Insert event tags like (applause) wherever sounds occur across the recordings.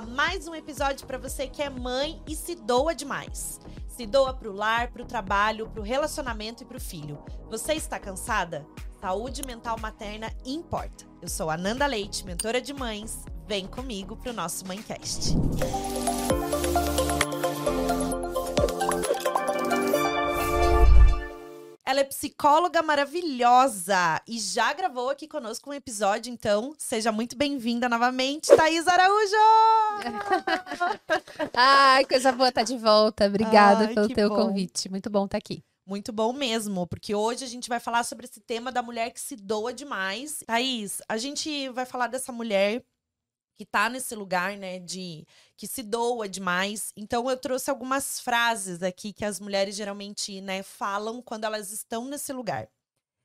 mais um episódio para você que é mãe e se doa demais. Se doa pro lar, pro trabalho, pro relacionamento e pro filho. Você está cansada? Saúde mental materna importa. Eu sou a Nanda Leite, mentora de mães. Vem comigo pro nosso Mãecast. Ela é psicóloga maravilhosa e já gravou aqui conosco um episódio, então seja muito bem-vinda novamente, Thaís Araújo! (laughs) Ai, coisa boa estar tá de volta. Obrigada Ai, pelo teu bom. convite. Muito bom estar aqui. Muito bom mesmo, porque hoje a gente vai falar sobre esse tema da mulher que se doa demais. Thaís, a gente vai falar dessa mulher que tá nesse lugar, né, de que se doa demais. Então eu trouxe algumas frases aqui que as mulheres geralmente, né, falam quando elas estão nesse lugar.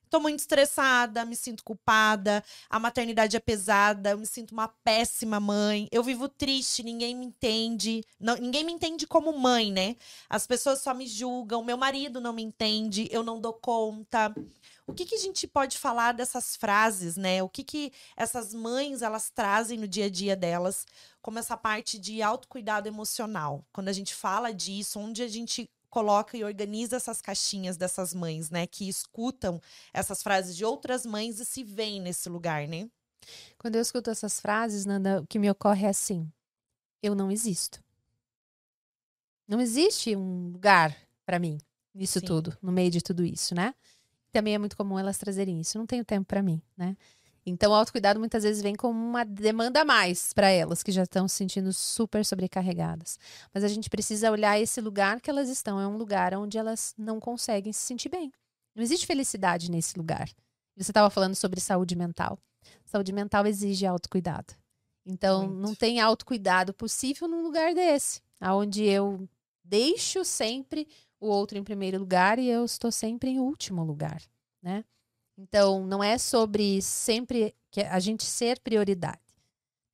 Tô muito estressada, me sinto culpada, a maternidade é pesada, eu me sinto uma péssima mãe, eu vivo triste, ninguém me entende, não- ninguém me entende como mãe, né? As pessoas só me julgam, meu marido não me entende, eu não dou conta. O que, que a gente pode falar dessas frases, né? O que, que essas mães elas trazem no dia a dia delas, como essa parte de autocuidado emocional? Quando a gente fala disso, onde a gente coloca e organiza essas caixinhas dessas mães, né? Que escutam essas frases de outras mães e se veem nesse lugar, né? Quando eu escuto essas frases, Nanda, o que me ocorre é assim: eu não existo. Não existe um lugar para mim nisso Sim. tudo, no meio de tudo isso, né? Também é muito comum elas trazerem isso. Eu não tenho tempo para mim, né? Então, o autocuidado muitas vezes vem como uma demanda a mais para elas, que já estão se sentindo super sobrecarregadas. Mas a gente precisa olhar esse lugar que elas estão. É um lugar onde elas não conseguem se sentir bem. Não existe felicidade nesse lugar. Você estava falando sobre saúde mental. Saúde mental exige autocuidado. Então, Muito. não tem autocuidado possível num lugar desse, aonde eu deixo sempre o outro em primeiro lugar e eu estou sempre em último lugar, né? Então, não é sobre sempre que a gente ser prioridade.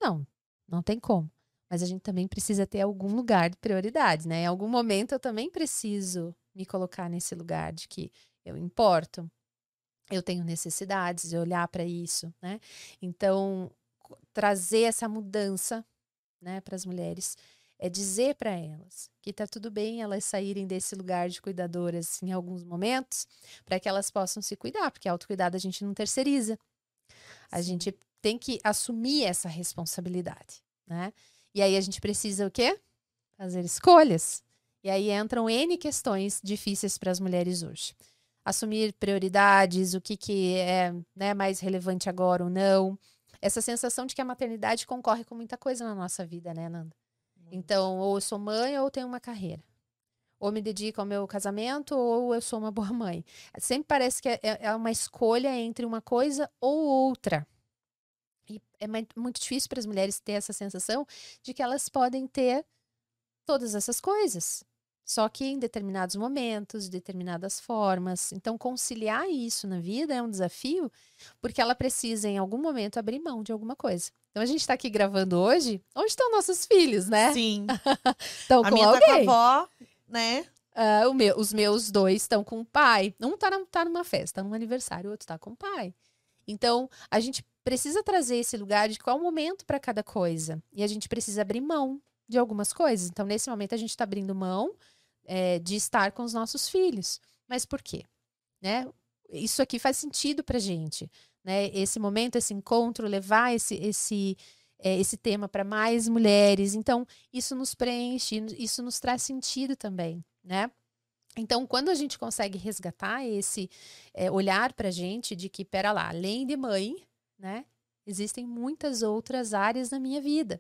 Não, não tem como. Mas a gente também precisa ter algum lugar de prioridade, né? Em algum momento eu também preciso me colocar nesse lugar de que eu importo, eu tenho necessidades de olhar para isso, né? Então, trazer essa mudança, né, para as mulheres é dizer para elas que tá tudo bem elas saírem desse lugar de cuidadoras em alguns momentos, para que elas possam se cuidar, porque autocuidado a gente não terceiriza. A Sim. gente tem que assumir essa responsabilidade, né? E aí a gente precisa o quê? Fazer escolhas. E aí entram N questões difíceis para as mulheres hoje. Assumir prioridades, o que, que é né, mais relevante agora ou não. Essa sensação de que a maternidade concorre com muita coisa na nossa vida, né, Nanda? Então, ou eu sou mãe ou eu tenho uma carreira. Ou me dedico ao meu casamento ou eu sou uma (laughs) boa mãe. Sempre parece que é, é uma escolha entre uma coisa ou outra. E é muito difícil para as mulheres ter essa sensação de que elas podem ter todas essas coisas. Só que em determinados momentos, de determinadas formas. Então, conciliar isso na vida é um desafio, porque ela precisa, em algum momento, abrir mão de alguma coisa. Então, a gente está aqui gravando hoje. Onde estão nossos filhos, né? Sim. (laughs) Estão com minha tá com a alguém. avó, né? O meu- os meus dois estão com o pai. Um tá, na- tá numa festa, num aniversário, o outro tá com o pai. Então, a gente precisa trazer esse lugar de qual momento para cada coisa. E a gente precisa abrir mão de algumas coisas. Então, nesse momento, a gente está abrindo mão é, de estar com os nossos filhos. Mas por quê? Né? Isso aqui faz sentido pra gente. Né? Esse momento, esse encontro, levar esse, esse, é, esse tema para mais mulheres. Então, isso nos preenche, isso nos traz sentido também, né? Então, quando a gente consegue resgatar esse é, olhar para a gente de que, pera lá, além de mãe, né, existem muitas outras áreas na minha vida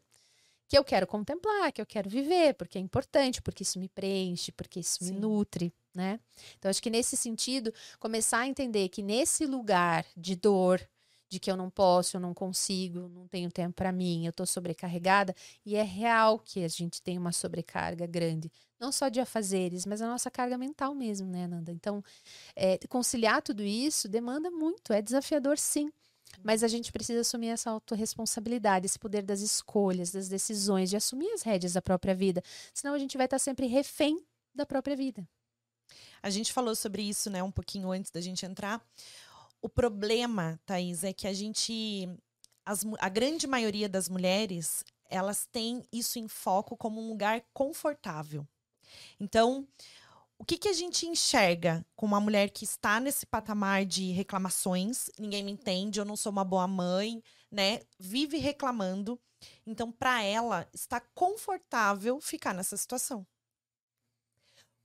que eu quero contemplar, que eu quero viver, porque é importante, porque isso me preenche, porque isso Sim. me nutre, né? Então, acho que nesse sentido, começar a entender que nesse lugar de dor, de que eu não posso, eu não consigo, não tenho tempo para mim, eu tô sobrecarregada, e é real que a gente tem uma sobrecarga grande, não só de afazeres, mas a nossa carga mental mesmo, né, Nanda? Então, é, conciliar tudo isso demanda muito, é desafiador sim. Mas a gente precisa assumir essa autorresponsabilidade, esse poder das escolhas, das decisões, de assumir as rédeas da própria vida. Senão a gente vai estar sempre refém da própria vida. A gente falou sobre isso, né, um pouquinho antes da gente entrar. O problema, Thaís, é que a gente. As, a grande maioria das mulheres, elas têm isso em foco como um lugar confortável. Então, o que, que a gente enxerga com uma mulher que está nesse patamar de reclamações? Ninguém me entende, eu não sou uma boa mãe, né? Vive reclamando. Então, para ela, está confortável ficar nessa situação.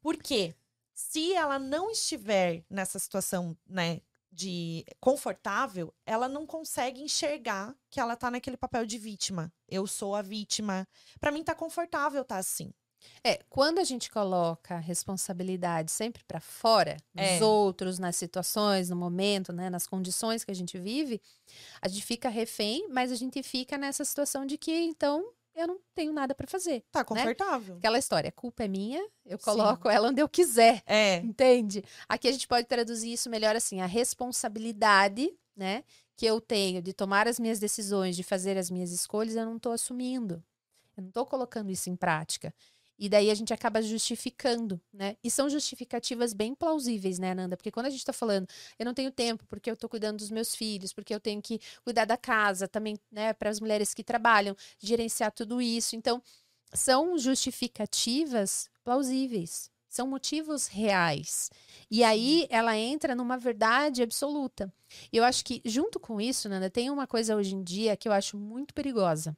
Por quê? Se ela não estiver nessa situação, né, de confortável, ela não consegue enxergar que ela tá naquele papel de vítima. Eu sou a vítima. Para mim tá confortável tá assim. É, quando a gente coloca a responsabilidade sempre para fora, É. dos outros, nas situações, no momento, né, nas condições que a gente vive, a gente fica refém, mas a gente fica nessa situação de que então eu não tenho nada para fazer. Tá confortável. Aquela história, a culpa é minha, eu Sim. coloco ela onde eu quiser. É. Entende? Aqui a gente pode traduzir isso melhor assim: a responsabilidade, né, que eu tenho de tomar as minhas decisões, de fazer as minhas escolhas, eu não estou assumindo. Eu não estou colocando isso em prática. E daí a gente acaba justificando, né? E são justificativas bem plausíveis, né, Nanda? Porque quando a gente tá falando, eu não tenho tempo porque eu tô cuidando dos meus filhos, porque eu tenho que cuidar da casa, também, né, para as mulheres que trabalham, gerenciar tudo isso. Então, são justificativas plausíveis, são motivos reais. E aí ela entra numa verdade absoluta. E eu acho que, junto com isso, Nanda, tem uma coisa hoje em dia que eu acho muito perigosa.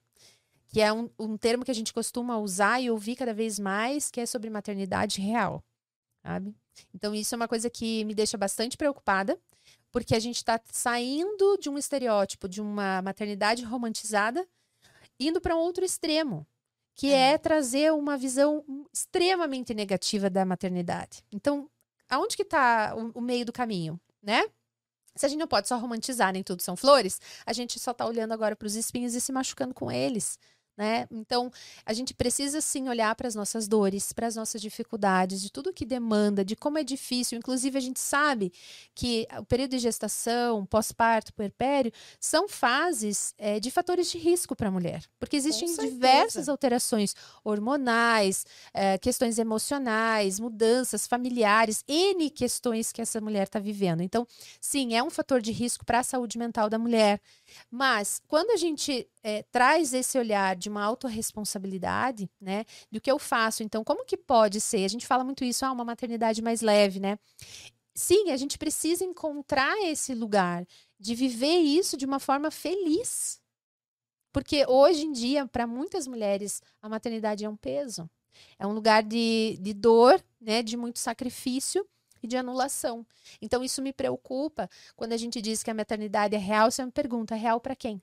Que é um, um termo que a gente costuma usar e ouvir cada vez mais, que é sobre maternidade real. Sabe? Então, isso é uma coisa que me deixa bastante preocupada, porque a gente está saindo de um estereótipo de uma maternidade romantizada, indo para um outro extremo, que É. é trazer uma visão extremamente negativa da maternidade. Então, aonde que está o, o meio do caminho, né? Se a gente não pode só romantizar, nem tudo são flores, a gente só está olhando agora para os espinhos e se machucando com eles. Né? Então, a gente precisa sim olhar para as nossas dores, para as nossas dificuldades, de tudo que demanda, de como é difícil. Inclusive, a gente sabe que o período de gestação, pós-parto, puerpério, são fases eh, de fatores de risco para a mulher, porque existem diversas alterações hormonais, eh, questões emocionais, mudanças familiares, N questões que essa mulher está vivendo. Então, sim, é um fator de risco para a saúde mental da mulher. Mas quando a gente eh, traz esse olhar de uma autorresponsabilidade, né? Do que eu faço, então, como que pode ser? A gente fala muito isso, ah, uma maternidade mais leve, né? Sim, a gente precisa encontrar esse lugar de viver isso de uma forma feliz. Porque hoje em dia, para muitas mulheres, a maternidade é um peso. É um lugar de, de dor, né? De muito sacrifício e de anulação. Então, isso me preocupa quando a gente diz que a maternidade é real. Você me pergunta, real para quem?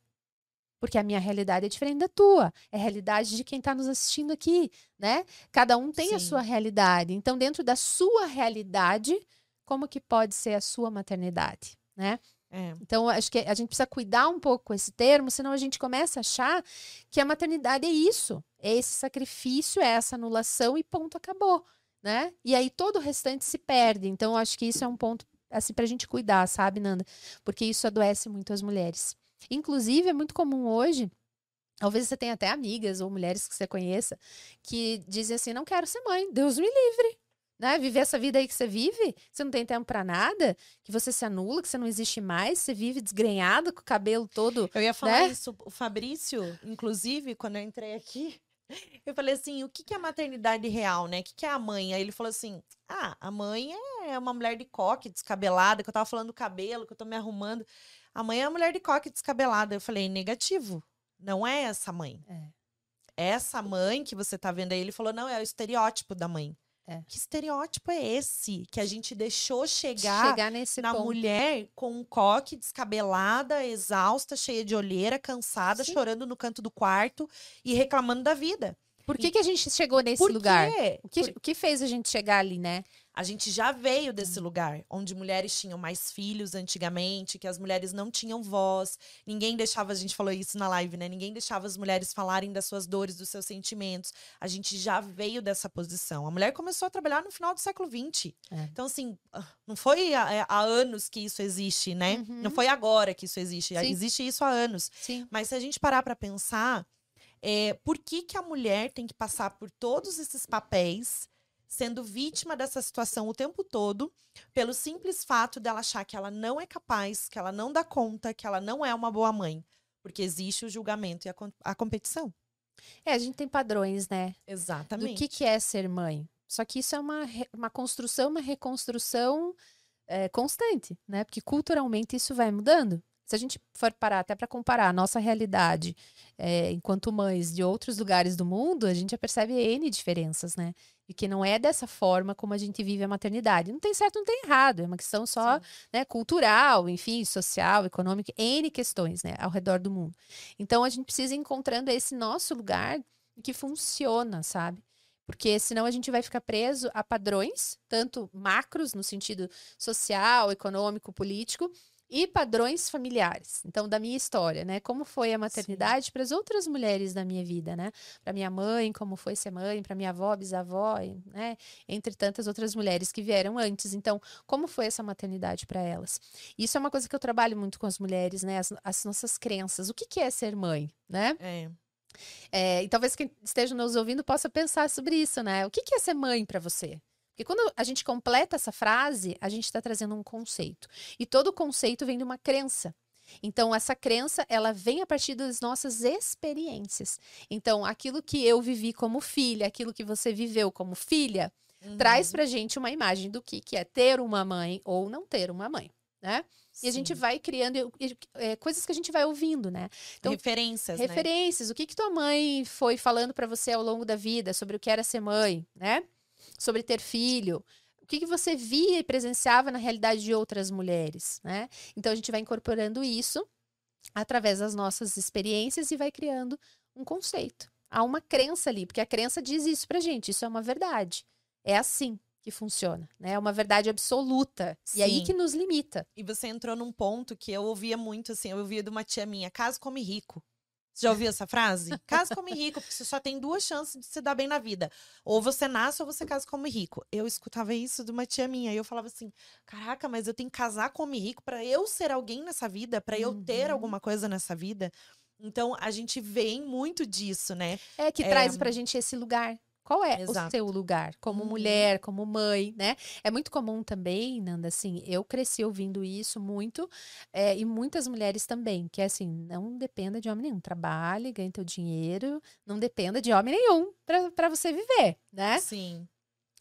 Porque a minha realidade é diferente da tua. É a realidade de quem está nos assistindo aqui, né? Cada um tem a Sim. sua realidade. Então, dentro da sua realidade, como que pode ser a sua maternidade, né? É. Então, acho que a gente precisa cuidar um pouco com esse termo, senão a gente começa a achar que a maternidade é isso, é esse sacrifício, é essa anulação e ponto, acabou, né? E aí todo o restante se perde. Então, acho que isso é um ponto, assim, pra gente cuidar, sabe, Nanda? Porque isso adoece muito as mulheres. Inclusive, é muito comum hoje, talvez você tenha até amigas ou mulheres que você conheça, que dizem assim, não quero ser mãe, Deus me livre. Né? Viver essa vida aí que você vive, você não tem tempo pra nada, que você se anula, que você não existe mais, você vive desgrenhado com o cabelo todo. Eu ia falar Né? isso. O Fabrício, inclusive, quando eu entrei aqui, (laughs) eu falei assim: o que, que é maternidade real, né? O que, que é a mãe? Aí ele falou assim: ah, a mãe é uma mulher de coque, descabelada, que eu tava falando do cabelo, que eu tô me arrumando. A mãe é uma mulher de coque descabelada. Eu falei: negativo. Não é essa mãe. É. Essa mãe que você tá vendo aí, ele falou: não, é o estereótipo da mãe. É. Que estereótipo é esse que a gente deixou chegar Chegar na ponto. mulher com um coque descabelada, exausta, cheia de olheira, cansada, Sim. chorando no canto do quarto e reclamando da vida. Por que, que a gente chegou nesse Por lugar? quê? O que, Por- o que fez a gente chegar ali, né? A gente já veio desse lugar onde mulheres tinham mais filhos antigamente, que as mulheres não tinham voz, ninguém deixava, a gente falou isso na live, né? Ninguém deixava as mulheres falarem das suas dores, dos seus sentimentos. A gente já veio dessa posição. A mulher começou a trabalhar no final do século XX. É. Então, assim, ah, não foi há, há anos que isso existe, né? Uhum. Não foi agora que isso existe. Sim. Existe isso há anos. Sim. Mas se a gente parar para pensar, é, por que, que a mulher tem que passar por todos esses papéis, sendo vítima dessa situação o tempo todo, pelo simples fato dela achar que ela não é capaz, que ela não dá conta, que ela não é uma boa mãe? Porque existe o julgamento e a, a competição. É, a gente tem padrões, né? Exatamente. Do que, que é ser mãe. Só que isso é uma, uma construção, uma reconstrução é, constante, né? Porque culturalmente isso vai mudando. Se a gente for parar até para comparar a nossa realidade é, enquanto mães de outros lugares do mundo, a gente já percebe N diferenças, né? E que não é dessa forma como a gente vive a maternidade. Não tem certo, não tem errado. É uma questão só né, cultural, enfim, social, econômica, N questões, né? Ao redor do mundo. Então a gente precisa ir encontrando esse nosso lugar que funciona, sabe? Porque senão a gente vai ficar preso a padrões, tanto macros, no sentido social, econômico, político, e padrões familiares. Então, da minha história, né? Como foi a maternidade para as outras mulheres da minha vida, né? Para minha mãe, como foi ser mãe, para minha avó, bisavó, né? Entre tantas outras mulheres que vieram antes. Então, como foi essa maternidade para elas? Isso é uma coisa que eu trabalho muito com as mulheres, né? As, as nossas crenças. O que, que é ser mãe, né? É. É, e talvez quem esteja nos ouvindo possa pensar sobre isso, né? O que, que é ser mãe para você? Porque quando a gente completa essa frase, a gente está trazendo um conceito. E todo conceito vem de uma crença. Então, essa crença, ela vem a partir das nossas experiências. Então, aquilo que eu vivi como filha, aquilo que você viveu como filha, uhum. traz pra gente uma imagem do que, que é ter uma mãe ou não ter uma mãe, né? Sim. E a gente vai criando é, coisas que a gente vai ouvindo, né? Então, referências. Né? Referências. Né? O que, que tua mãe foi falando para você ao longo da vida sobre o que era ser mãe, né? Sobre ter filho. O que, que você via e presenciava na realidade de outras mulheres, né? Então a gente vai incorporando isso através das nossas experiências e vai criando um conceito. Há uma crença ali, porque a crença diz isso pra gente, isso é uma verdade. É assim que funciona, né? É uma verdade absoluta. Sim. E aí que nos limita. E você entrou num ponto que eu ouvia muito, assim, eu ouvia de uma tia minha, caso come rico. Você já ouviu essa frase? Casa come rico, porque você só tem duas chances de se dar bem na vida. Ou você nasce ou você casa come rico. Eu escutava isso de uma tia minha e eu falava assim: "Caraca, mas eu tenho que casar come rico para eu ser alguém nessa vida, para eu ter uhum. alguma coisa nessa vida". Então, a gente vem muito disso, né? É que é... traz pra gente esse lugar qual é Exato. o seu lugar como uhum. mulher, como mãe, né? É muito comum também, Nanda, assim, eu cresci ouvindo isso muito, é, e muitas mulheres também, que é assim, não dependa de homem nenhum, trabalhe, ganhe teu dinheiro, não dependa de homem nenhum para você viver, né? Sim.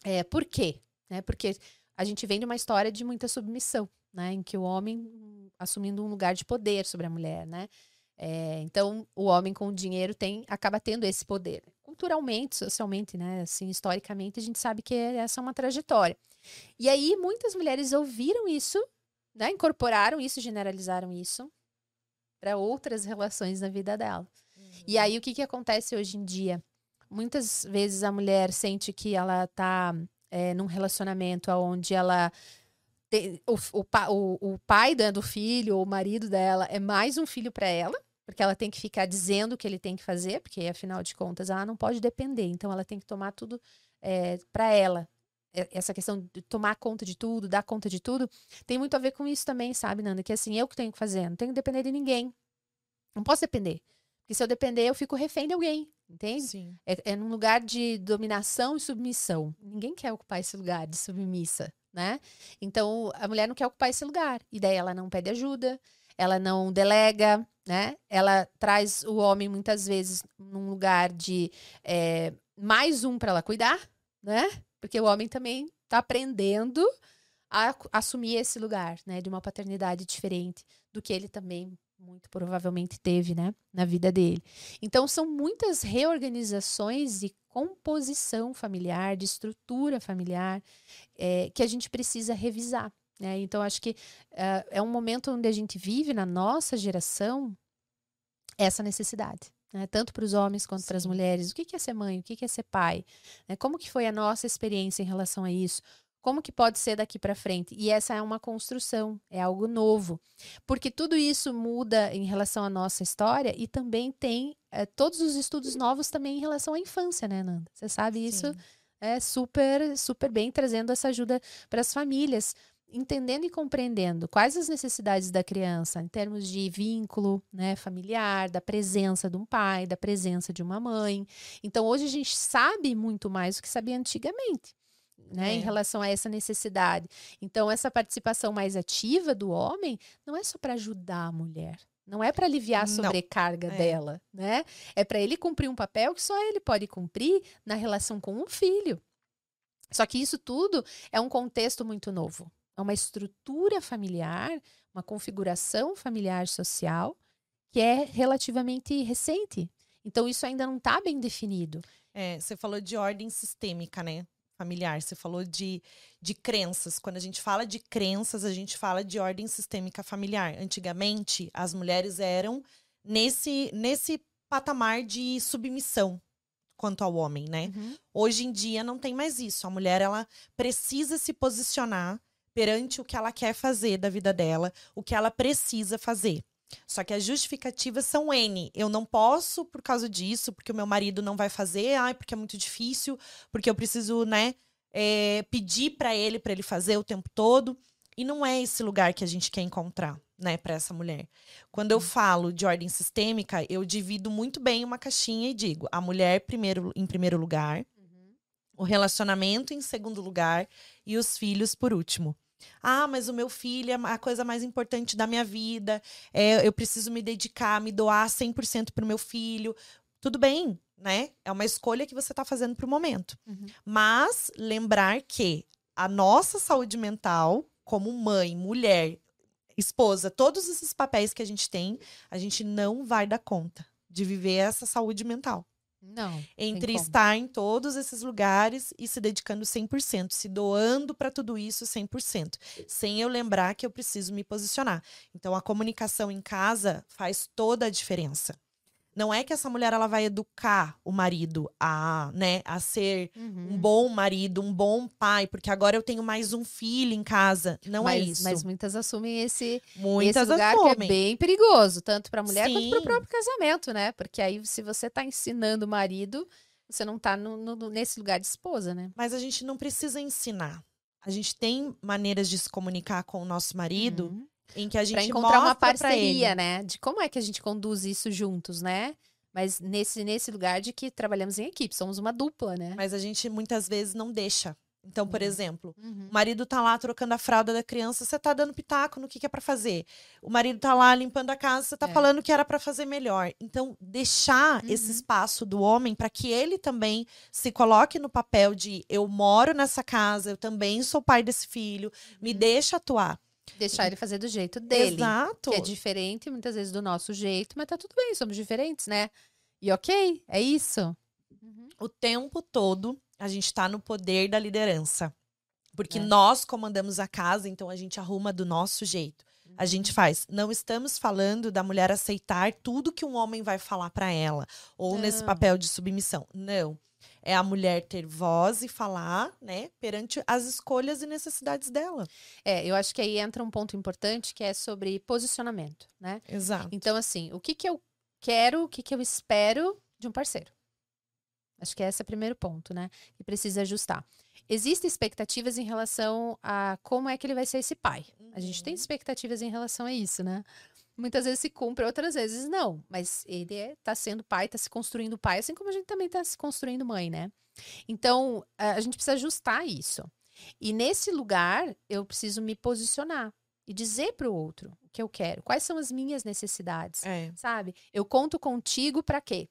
É, por quê? Né? Porque a gente vem de uma história de muita submissão, né? Em que o homem assumindo um lugar de poder sobre a mulher, né? É, então, o homem com o dinheiro tem, acaba tendo esse poder. Culturalmente, socialmente, né? Assim, historicamente, a gente sabe que essa é uma trajetória. E aí, muitas mulheres ouviram isso, né? Incorporaram isso, generalizaram isso para outras relações na vida dela. Uhum. E aí, o que, que acontece hoje em dia? Muitas vezes a mulher sente que ela está é, num relacionamento onde ela o, o, o pai do filho ou o marido dela é mais um filho para ela porque ela tem que ficar dizendo o que ele tem que fazer, porque afinal de contas ela não pode depender, então ela tem que tomar tudo é, para ela. Essa questão de tomar conta de tudo, dar conta de tudo, tem muito a ver com isso também, sabe, Nanda? Que assim, eu que tenho que fazer, não tenho que depender de ninguém. Não posso depender. Porque se eu depender, eu fico refém de alguém, entende? Sim. É, é num lugar de dominação e submissão. Ninguém quer ocupar esse lugar de submissa, né? Então, a mulher não quer ocupar esse lugar. E daí ela não pede ajuda, ela não delega, né? Ela traz o homem muitas vezes num lugar de é, mais um para ela cuidar, né? Porque o homem também está aprendendo a assumir esse lugar, né? De uma paternidade diferente do que ele também muito provavelmente teve, né? Na vida dele. Então são muitas reorganizações e composição familiar, de estrutura familiar, é, que a gente precisa revisar. Né? Então, acho que uh, é um momento onde a gente vive, na nossa geração, essa necessidade. Né? Tanto para os homens quanto para as mulheres. O que é ser mãe? O que é ser pai? Né? Como que foi a nossa experiência em relação a isso? Como que pode ser daqui para frente? E essa é uma construção, é algo novo. Porque tudo isso muda em relação à nossa história e também tem é, todos os estudos novos também em relação à infância, né, Nanda? Você sabe isso é super, super bem, trazendo essa ajuda para as famílias entendendo e compreendendo quais as necessidades da criança em termos de vínculo né, familiar, da presença de um pai, da presença de uma mãe. Então, hoje a gente sabe muito mais do que sabia antigamente. Né, é. em relação a essa necessidade. Então, essa participação mais ativa do homem não é só para ajudar a mulher, Não é para aliviar a Não. sobrecarga É. dela, né? É para ele cumprir um papel que só ele pode cumprir na relação com o filho. Só que isso tudo é um contexto muito novo. É uma estrutura familiar, uma configuração familiar social que é relativamente recente. Então isso ainda não está bem definido. É, você falou de ordem sistêmica, né? Familiar. Você falou de, de crenças. Quando a gente fala de crenças, a gente fala de ordem sistêmica familiar. Antigamente, as mulheres eram nesse, nesse patamar de submissão quanto ao homem, né? Hoje em dia não tem mais isso. A mulher ela precisa se posicionar perante o que ela quer fazer da vida dela, o que ela precisa fazer. Só que as justificativas são N. Eu não posso por causa disso, porque o meu marido não vai fazer, ai, porque é muito difícil, porque eu preciso, né, é, pedir para ele, para ele fazer o tempo todo. E não é esse lugar que a gente quer encontrar, né, para essa mulher. Quando eu falo de ordem sistêmica, eu divido muito bem uma caixinha e digo: a mulher primeiro, em primeiro lugar, o relacionamento em segundo lugar e os filhos por último. Ah, mas o meu filho é a coisa mais importante da minha vida. É, eu preciso me dedicar, me doar 100% para o meu filho. Tudo bem, né? É uma escolha que você está fazendo para o momento. Uhum. Mas lembrar que a nossa saúde mental, como mãe, mulher, esposa, todos esses papéis que a gente tem, a gente não vai dar conta de viver essa saúde mental Não. entre estar em todos esses lugares e se dedicando 100%, se doando para tudo isso 100%, sem eu lembrar que eu preciso me posicionar. Então a comunicação em casa faz toda a diferença. Não é que essa mulher ela vai educar o marido a, né, a ser Uhum. um bom marido, um bom pai, porque agora eu tenho mais um filho em casa. Não mas, é isso. mas muitas assumem esse, Muitas esse lugar que é assumem. bem perigoso, tanto para a mulher quanto para o Sim. próprio casamento, né? Porque aí, se você está ensinando o marido, você não está nesse lugar de esposa, né? Mas a gente não precisa ensinar. A gente tem maneiras de se comunicar com o nosso marido Uhum. Em que a gente Para encontrar uma pra parceria, né? De como é que a gente conduz isso juntos, né? Mas nesse, nesse lugar de que trabalhamos em equipe, somos uma dupla, né? Mas a gente muitas vezes não deixa. Então, por Uhum. exemplo, Uhum. o marido tá lá trocando a fralda da criança, você tá dando pitaco no que, que é pra fazer. O marido tá lá limpando a casa, você tá É. falando que era pra fazer melhor. Então, deixar esse Uhum. espaço do homem para que ele também se coloque no papel de eu moro nessa casa, eu também sou pai desse filho, me Uhum. deixa atuar. Deixar ele fazer do jeito dele. Exato. Que é diferente, muitas vezes, do nosso jeito, mas tá tudo bem, somos diferentes, né? E ok, é isso. o tempo todo a gente tá no poder da liderança. Porque É. nós comandamos a casa, então a gente arruma do nosso jeito. A gente faz. Não estamos falando da mulher aceitar tudo que um homem vai falar pra ela, ou nesse Não. papel de submissão. Não. É a mulher ter voz e falar, né, perante as escolhas e necessidades dela. É, eu acho que aí entra um ponto importante que é sobre posicionamento, né? Exato. Então, assim, o que que eu quero, o que que eu espero de um parceiro? Acho que esse é o primeiro ponto, né? Que precisa ajustar. Existem expectativas em relação a como é que ele vai ser esse pai. A gente tem Uhum. expectativas em relação a isso, né? Muitas vezes se cumpre, outras vezes não. Mas ele está sendo pai, está se construindo pai, assim como a gente também está se construindo mãe, né? Então, a a gente precisa ajustar isso. E nesse lugar, eu preciso me posicionar e dizer para o outro o que eu quero, quais são as minhas necessidades, É. sabe? Eu conto contigo para quê?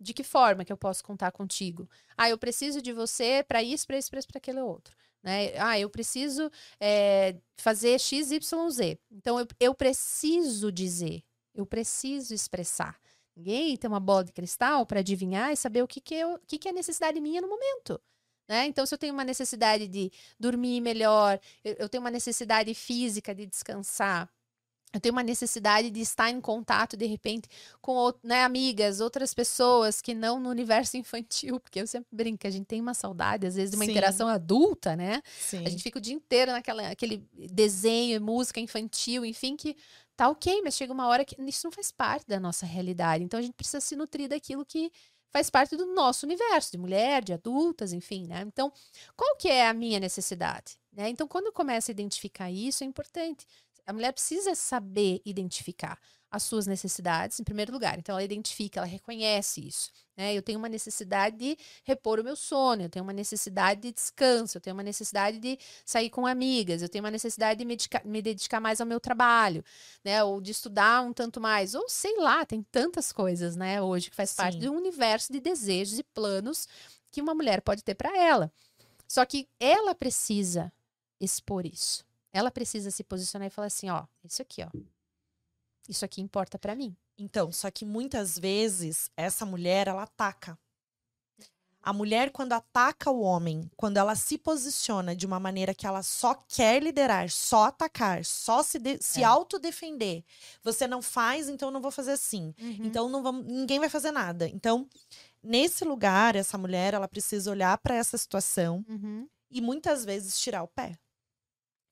De que forma que eu posso contar contigo? Ah, eu preciso de você para isso, para isso, para isso, para aquele outro. Né? Ah, eu preciso é, fazer X, Y, Z. Então, eu, eu preciso dizer, eu preciso expressar. Ninguém tem uma bola de cristal para adivinhar e saber o que, que, eu, que, que é necessidade minha no momento. Né? Então, se eu tenho uma necessidade de dormir melhor, eu, eu tenho uma necessidade física de descansar, eu tenho uma necessidade de estar em contato, de repente, com né, amigas, outras pessoas que não no universo (laughs) infantil, porque eu sempre brinco, a gente tem uma saudade, às vezes, de uma Sim. interação adulta, né? Sim. A gente fica o dia inteiro naquela aquele desenho, música infantil, enfim, que tá ok, mas chega uma hora que isso não faz parte da nossa realidade. Então a gente precisa se nutrir daquilo que faz parte do nosso universo, de mulher, de adultas, enfim, né? Então, qual que é a minha necessidade? Né? Então, quando eu começo a identificar isso, é importante. A mulher precisa saber identificar as suas necessidades, em primeiro lugar. Então, ela identifica, ela reconhece isso. Né? Eu tenho uma necessidade de repor o meu sono, eu tenho uma necessidade de descanso, eu tenho uma necessidade de sair com amigas, eu tenho uma necessidade de me dedicar, me dedicar mais ao meu trabalho, né? Ou de estudar um tanto mais, ou sei lá, tem tantas coisas, né? Hoje que faz Sim. parte de um universo de desejos e planos que uma mulher pode ter para ela. Só que ela precisa expor isso. Ela precisa se posicionar e falar assim, ó, isso aqui, ó. Isso aqui importa para mim. Então, só que muitas vezes essa mulher ela ataca. A mulher quando ataca o homem, quando ela se posiciona de uma maneira que ela só quer liderar, só atacar, só se, de, se é. autodefender. Você não faz, então eu não vou fazer assim. Uhum. Então não vamos, ninguém vai fazer nada. Então, nesse lugar, essa mulher, ela precisa olhar para essa situação uhum. e muitas vezes tirar o pé.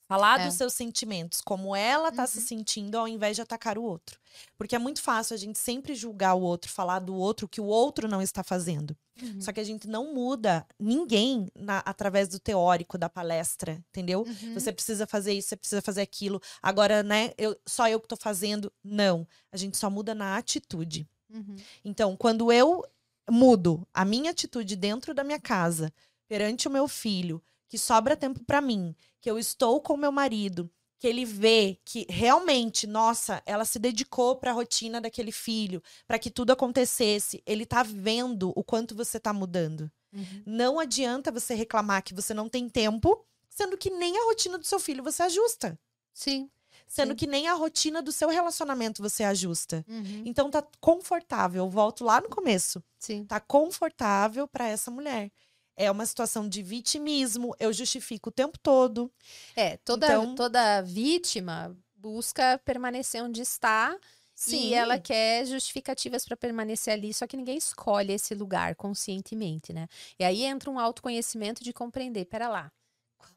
Falar é. dos seus sentimentos, como ela tá uhum. se sentindo, ao invés de atacar o outro. Porque é muito fácil a gente sempre julgar o outro, falar do outro que o outro não está fazendo. Uhum. Só que a gente não muda ninguém na, através do teórico da palestra, entendeu? Uhum. Você precisa fazer isso, você precisa fazer aquilo. Agora, né, eu, só eu que tô fazendo. Não. A gente só muda na atitude. Uhum. Então, quando eu mudo a minha atitude dentro da minha casa, perante o meu filho, que sobra tempo para mim, que eu estou com meu marido, que ele vê que realmente, nossa, ela se dedicou para a rotina daquele filho, para que tudo acontecesse. Ele tá vendo o quanto você tá mudando. Uhum. Não adianta você reclamar que você não tem tempo, sendo que nem a rotina do seu filho você ajusta. Sim. Sendo Sim. que nem a rotina do seu relacionamento você ajusta. Uhum. Então tá confortável. Eu volto lá no começo. Sim. Tá confortável para essa mulher é uma situação de vitimismo, eu justifico o tempo todo. É, toda, então... toda vítima busca permanecer onde está. Sim. E ela quer justificativas para permanecer ali, só que ninguém escolhe esse lugar conscientemente, né? E aí entra um autoconhecimento de compreender, pera lá,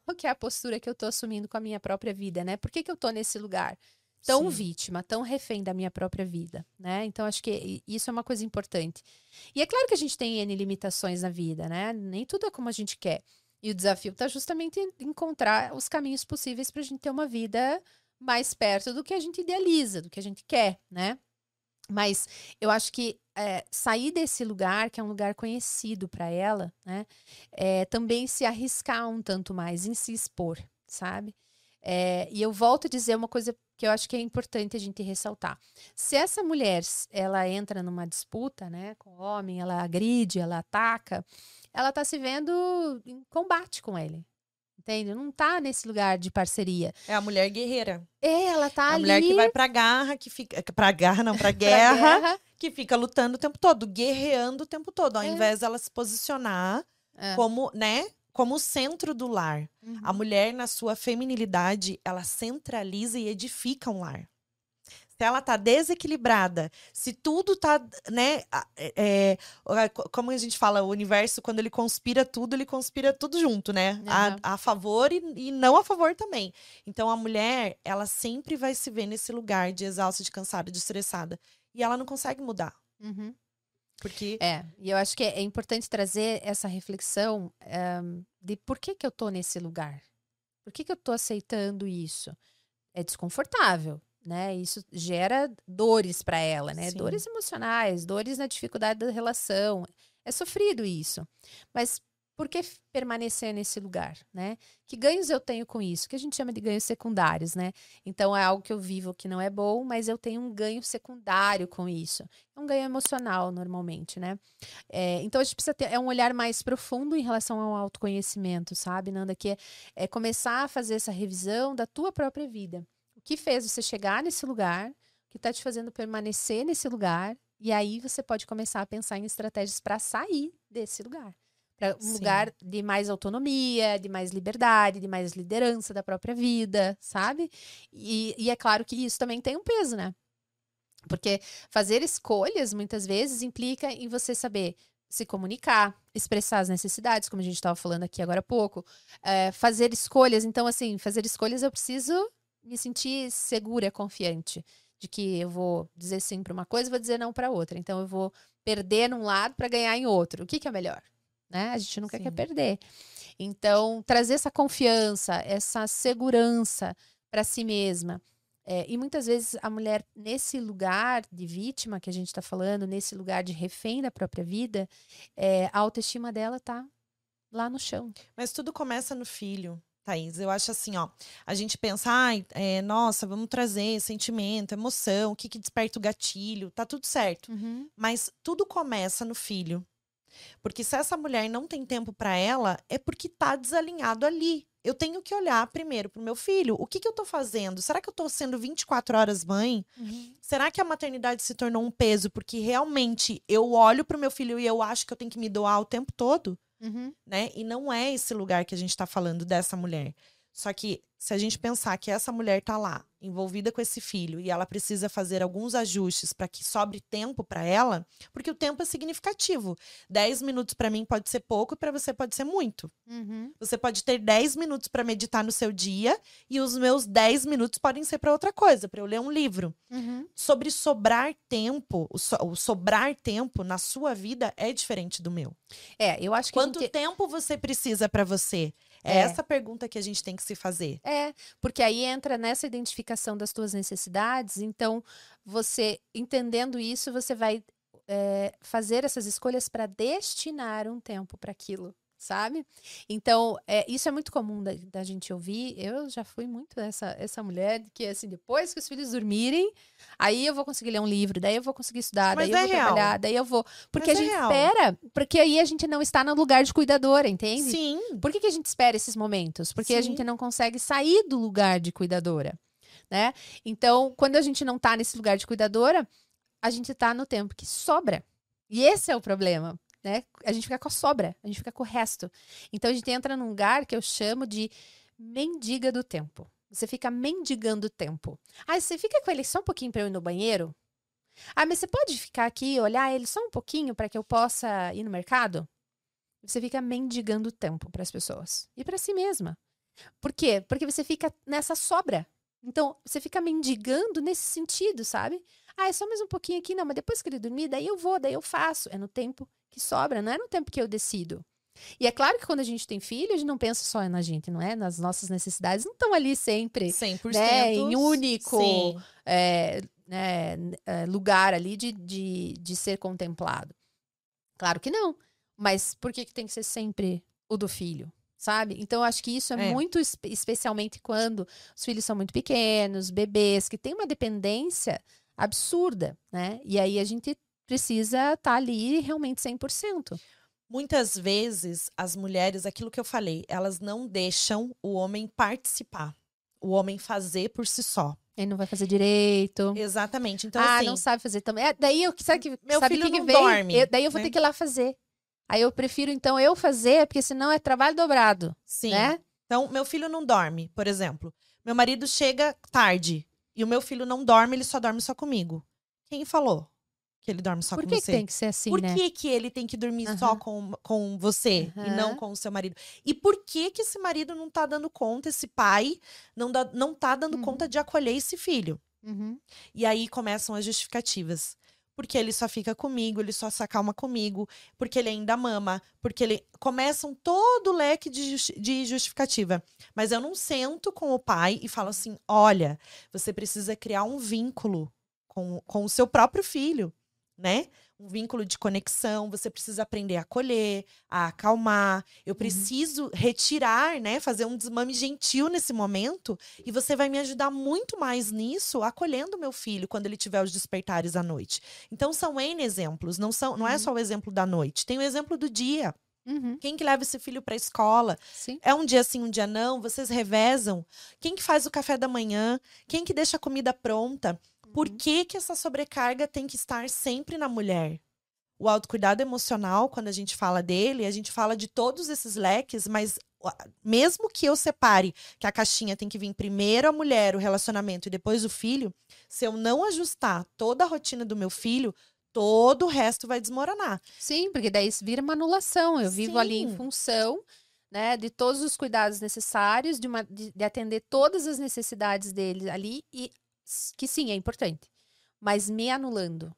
qual que é a postura que eu estou assumindo com a minha própria vida, né? Por que, que eu estou nesse lugar? Tão Sim. vítima, tão refém da minha própria vida, né? Então acho que isso é uma coisa importante. E é claro que a gente tem N limitações na vida, né? Nem tudo é como a gente quer. E o desafio está justamente em encontrar os caminhos possíveis para a gente ter uma vida mais perto do que a gente idealiza, do que a gente quer, né? Mas eu acho que é, sair desse lugar, que é um lugar conhecido para ela, né? É, também se arriscar um tanto mais em se expor, sabe? É, e eu volto a dizer uma coisa que eu acho que é importante a gente ressaltar. Se essa mulher ela entra numa disputa, né, com o homem, ela agride, ela ataca, ela está se vendo em combate com ele. Entende? Não está nesse lugar de parceria. É a mulher guerreira. É, ela tá a ali. A mulher que vai pra garra, que fica. Pra garra, não, pra (laughs) guerra, pra guerra. que fica lutando o tempo todo, guerreando o tempo todo, ao é. invés dela se posicionar é. como, né? Como centro do lar. Uhum. A mulher, na sua feminilidade, ela centraliza e edifica um lar. Se ela tá desequilibrada, se tudo tá, né, é, é, como a gente fala, o universo, quando ele conspira tudo, ele conspira tudo junto, né? Uhum. A, a, favor e, e, não a favor também. Então, a mulher, ela sempre vai se ver nesse lugar de exausta, de cansada, de estressada. E ela não consegue mudar. Uhum. Porque... É, e eu acho que é importante trazer essa reflexão um, eh, de por que, que eu tô nesse lugar. Por que, que eu tô aceitando isso? É desconfortável, né? Isso gera dores para ela, né? Sim. Dores emocionais, dores na dificuldade da relação. É sofrido isso. Mas por que permanecer nesse lugar, né? Que ganhos eu tenho com isso? Que a gente chama de ganhos secundários, né? Então é algo que eu vivo que não é bom, mas eu tenho um ganho secundário com isso. Um ganho emocional normalmente, né? É, então a gente precisa ter é um olhar mais profundo em relação ao autoconhecimento, sabe, Nanda? Que é, é começar a fazer essa revisão da tua própria vida. O que fez você chegar nesse lugar? O que está te fazendo permanecer nesse lugar? E aí você pode começar a pensar em estratégias para sair desse lugar para um Sim. lugar de mais autonomia, de mais liberdade, de mais liderança da própria vida, sabe? E, e é claro que isso também tem um peso, né? Porque fazer escolhas muitas vezes implica em você saber se comunicar, expressar as necessidades, como a gente estava falando aqui agora há pouco, é, fazer escolhas. Então, assim, fazer escolhas eu preciso me sentir segura, confiante de que eu vou dizer sim para uma coisa, vou dizer não para outra. Então, eu vou perder num lado para ganhar em outro. O que, que é melhor? Né? A gente nunca Sim. quer perder. Então, trazer essa confiança, essa segurança para si mesma, É, e muitas vezes a mulher, nesse lugar de vítima que a gente está falando, nesse lugar de refém da própria vida, é, a autoestima dela tá lá no chão. Mas tudo começa no filho. Thaís, eu acho assim, ó, a gente pensa, ai, é, nossa, vamos trazer sentimento, emoção, o que que desperta o gatilho, tá tudo certo. Uhum. Mas tudo começa no filho. Porque se essa mulher não tem tempo para ela, é porque tá desalinhado ali. Eu tenho que olhar primeiro pro meu filho. O que que eu tô fazendo? Será que eu tô sendo 24 horas mãe? Uhum. Será que a maternidade se tornou um peso porque realmente eu olho pro meu filho e eu acho que eu tenho que me doar o tempo todo? Uhum. né? E não é esse lugar que a gente está falando dessa mulher. Só que se a gente pensar que essa mulher tá lá, envolvida com esse filho, e ela precisa fazer alguns ajustes para que sobre tempo para ela, porque o tempo é significativo. 10 minutos para mim pode ser pouco e para você pode ser muito. Uhum. Você pode ter 10 minutos para meditar no seu dia e os meus 10 minutos podem ser para outra coisa, para eu ler um livro. Uhum. Sobre sobrar tempo, o, so- o sobrar tempo na sua vida é diferente do meu. É, eu acho que. Quanto gente- tempo você precisa para você? É, É. essa pergunta que a gente tem que se fazer. É, porque aí entra nessa identificação das tuas necessidades. Então, você entendendo isso, você vai é, fazer essas escolhas para destinar um tempo para aquilo, sabe? Então, é, isso é muito comum da, da gente ouvir. Eu já fui muito essa, essa mulher que, assim, depois que os filhos dormirem, aí eu vou conseguir ler um livro, daí eu vou conseguir estudar, Mas daí eu é vou real. trabalhar, daí eu vou. Porque Mas a é gente real. espera, porque aí a gente não está no lugar de cuidadora, entende? Sim. Por que, que a gente espera esses momentos? Porque a Sim. gente não consegue sair do lugar de cuidadora, né? Então, quando a gente não tá nesse lugar de cuidadora, a gente tá no tempo que sobra. E esse é o problema, né? A gente fica com a sobra, a gente fica com o resto. Então, a gente entra num lugar que eu chamo de mendiga do tempo. Você fica mendigando o tempo. Ah, você fica com ele só um pouquinho para eu ir no banheiro? Ah, mas você pode ficar aqui e olhar ele só um pouquinho para que eu possa ir no mercado? Você fica mendigando o tempo para as pessoas e para si mesma. Por quê? Porque você fica nessa sobra. Então, você fica mendigando nesse sentido, sabe? Ah, é só mais um pouquinho aqui, não, mas depois que ele dormir, daí eu vou, daí eu faço. É no tempo que sobra, não é no tempo que eu decido. E é claro que quando a gente tem filho, a gente não pensa só na gente, não é? Nas nossas necessidades não estão ali sempre 100%. né, em único é, né, é, lugar ali de, de, de ser contemplado. Claro que não. Mas por que, que tem que ser sempre o do filho? Sabe? Então, eu acho que isso é, É. muito, espe- especialmente quando os filhos são muito pequenos, bebês, que tem uma dependência absurda, né? E aí a gente precisa estar ali realmente 100%. Muitas vezes, as mulheres, aquilo que eu falei, elas não deixam o homem participar. O homem fazer por si só. Ele não vai fazer direito. Exatamente. Então, ah, assim, não sabe fazer também. É, daí eu sabe que Meu sabe filho que, não dorme, Eu- daí eu vou né? ter que ir lá fazer. Aí eu prefiro então eu fazer, porque senão é trabalho dobrado, sim. né? Então, meu filho não dorme, por exemplo. Meu marido chega tarde e o meu filho não dorme, ele só dorme só comigo. Quem falou que ele dorme só Por com que, que você? tem que ser assim, por né? que, que ele tem que dormir só Aham. com, com você e Aham. não com o seu marido? E por que que esse marido não tá dando conta, esse pai não, dá, não tá dando Uhum. conta de acolher esse filho? Uhum. E aí começam as justificativas. Porque ele só fica comigo, ele só se acalma comigo, porque ele ainda mama, porque ele. Começam todo o leque de, de justificativa. Mas eu não sento com o pai e falo assim: olha, você precisa criar um vínculo com, com o seu próprio filho, né? Um vínculo de conexão, você precisa aprender a acolher, a acalmar. Eu preciso retirar, né? Fazer um desmame gentil nesse momento e você vai me ajudar muito mais nisso, acolhendo meu filho quando ele tiver os despertares à noite. Então são N exemplos, não são, não é Uhum. só o exemplo da noite, tem o exemplo do dia. Uhum. Quem que leva esse filho para a escola? Sim. É um dia sim, um dia não, vocês revezam. Quem que faz o café da manhã? Quem que deixa a comida pronta? Por Uhum. que que essa sobrecarga tem que estar sempre na mulher? O autocuidado emocional, quando a gente fala dele, a gente fala de todos esses leques, mas mesmo que eu separe que a caixinha tem que vir primeiro a mulher, o relacionamento e depois o filho, se eu não ajustar toda a rotina do meu filho, todo o resto vai desmoronar. Sim, porque daí isso vira uma anulação. Eu vivo ali em função né, de todos os cuidados necessários, de, uma- de- de atender todas as necessidades dele ali, e que sim, é importante. Mas me anulando.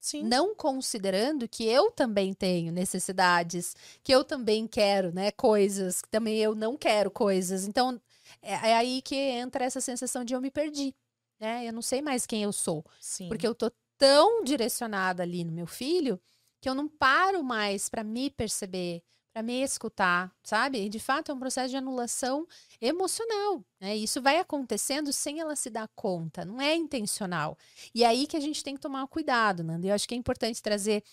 Sim. não considerando que eu também tenho necessidades, que eu também quero, né, coisas, que também eu não quero coisas. Então, é, é aí que entra essa sensação de eu me perdi. né? Eu não sei mais quem eu sou. Sim. Porque eu tô tão direcionada ali no meu filho que eu não paro mais para me perceber, para me escutar, sabe? E de fato é um processo de anulação emocional, né? Isso vai acontecendo sem ela se dar conta, não é intencional. E é aí que a gente tem que tomar cuidado, Nanda. Eu acho que é importante trazer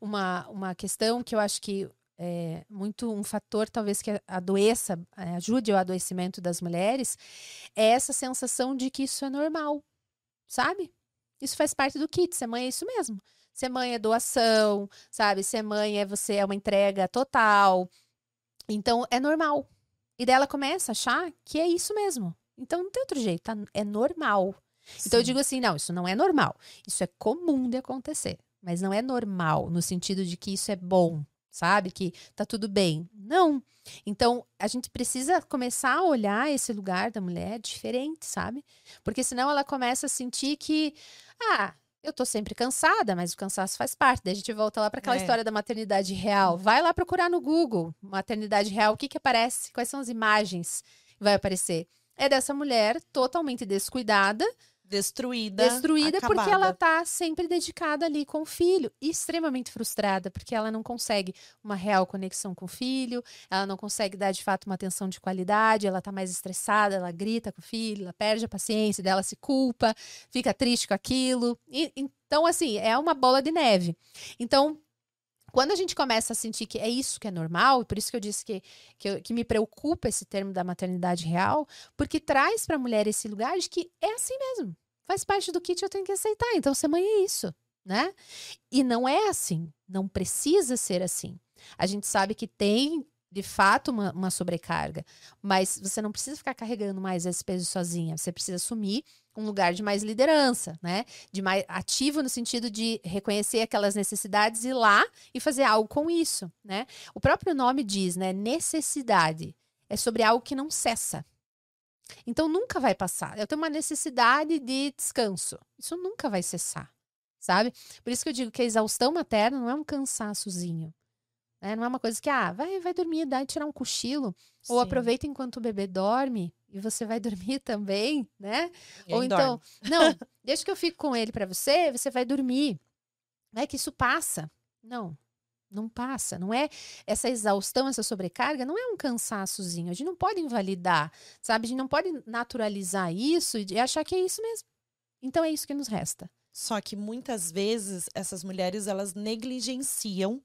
uma, uma questão que eu acho que é muito um fator talvez que adoeça, é, ajude o adoecimento das mulheres, é essa sensação de que isso é normal, sabe? Isso faz parte do kit, ser mãe é isso mesmo. Ser mãe é doação, sabe? Ser mãe é você é uma entrega total. Então é normal. E daí ela começa a achar que é isso mesmo. Então não tem outro jeito, tá? é normal. Sim. Então eu digo assim, não, isso não é normal. Isso é comum de acontecer, mas não é normal no sentido de que isso é bom, sabe? Que tá tudo bem. Não. Então, a gente precisa começar a olhar esse lugar da mulher diferente, sabe? Porque senão ela começa a sentir que, ah, eu tô sempre cansada, mas o cansaço faz parte. Daí a gente volta lá para aquela é. história da maternidade real. Vai lá procurar no Google, maternidade real, o que que aparece? Quais são as imagens que vai aparecer? É dessa mulher totalmente descuidada, destruída. Destruída acabada. porque ela tá sempre dedicada ali com o filho. E extremamente frustrada, porque ela não consegue uma real conexão com o filho, ela não consegue dar de fato uma atenção de qualidade, ela tá mais estressada, ela grita com o filho, ela perde a paciência dela, se culpa, fica triste com aquilo. E, então, assim, é uma bola de neve. Então, quando a gente começa a sentir que é isso que é normal, e por isso que eu disse que, que, que me preocupa esse termo da maternidade real, porque traz para a mulher esse lugar de que é assim mesmo. Faz parte do kit, eu tenho que aceitar. Então, ser mãe é isso, né? E não é assim. Não precisa ser assim. A gente sabe que tem de fato uma, uma, sobrecarga. Mas você não precisa ficar carregando mais esse peso sozinha. Você precisa assumir um lugar de mais liderança, né? De mais ativo no sentido de reconhecer aquelas necessidades e ir lá e fazer algo com isso, né? O próprio nome diz, né? Necessidade. É sobre algo que não cessa. Então nunca vai passar. Eu tenho uma necessidade de descanso. Isso nunca vai cessar, sabe? Por isso que eu digo que a exaustão materna não é um cansaçozinho. Né? Não é uma coisa que, ah, vai, vai dormir, dá tirar um cochilo. Sim. Ou aproveita enquanto o bebê dorme e você vai (laughs) dormir também, né? Ou então, (laughs) não, deixa que eu fico com ele para você, você vai dormir. Não é que isso passa. Não, não passa. Não é essa exaustão, essa sobrecarga, não é um cansaçozinho. A gente não pode invalidar, sabe? A gente não pode naturalizar isso e achar que é isso mesmo. Então é isso que nos resta. Só que muitas vezes essas mulheres elas negligenciam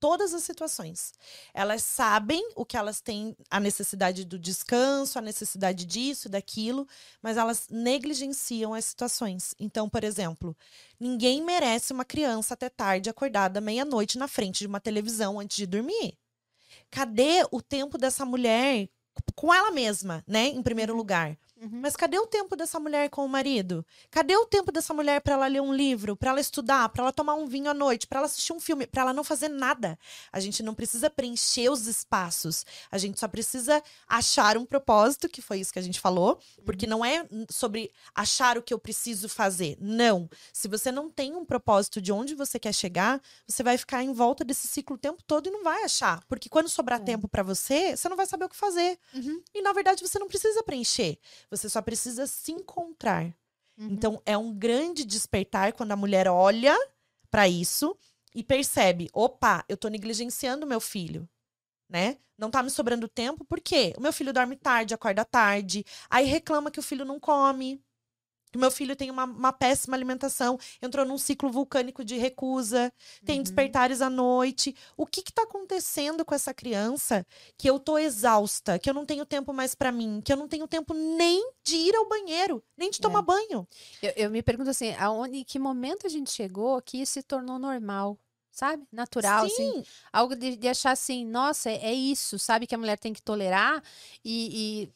todas as situações. Elas sabem o que elas têm, a necessidade do descanso, a necessidade disso, daquilo, mas elas negligenciam as situações. Então, por exemplo, ninguém merece uma criança até tarde acordada meia-noite na frente de uma televisão antes de dormir. Cadê o tempo dessa mulher com ela mesma, né, em primeiro uhum. lugar? Uhum. Mas cadê o tempo dessa mulher com o marido? Cadê o tempo dessa mulher para ela ler um livro, para ela estudar, para ela tomar um vinho à noite, para ela assistir um filme, para ela não fazer nada? A gente não precisa preencher os espaços. A gente só precisa achar um propósito, que foi isso que a gente falou, porque uhum. não é sobre achar o que eu preciso fazer. Não. Se você não tem um propósito de onde você quer chegar, você vai ficar em volta desse ciclo o tempo todo e não vai achar, porque quando sobrar é. tempo para você, você não vai saber o que fazer. Uhum. E na verdade você não precisa preencher. Você só precisa se encontrar. Uhum. Então, é um grande despertar quando a mulher olha para isso e percebe: opa, eu tô negligenciando meu filho. Né? Não tá me sobrando tempo, por quê? O meu filho dorme tarde, acorda tarde, aí reclama que o filho não come que meu filho tem uma, uma, péssima alimentação, entrou num ciclo vulcânico de recusa, tem uhum. despertares à noite. O que está acontecendo com essa criança que eu tô exausta, que eu não tenho tempo mais para mim, que eu não tenho tempo nem de ir ao banheiro, nem de tomar é. banho? Eu, eu, me pergunto assim, aonde, em que momento a gente chegou que isso se tornou normal? Sabe? Natural, assim. Sim. assim. Algo de, de, achar assim, nossa, é, é, isso, sabe? Que a mulher tem que tolerar e,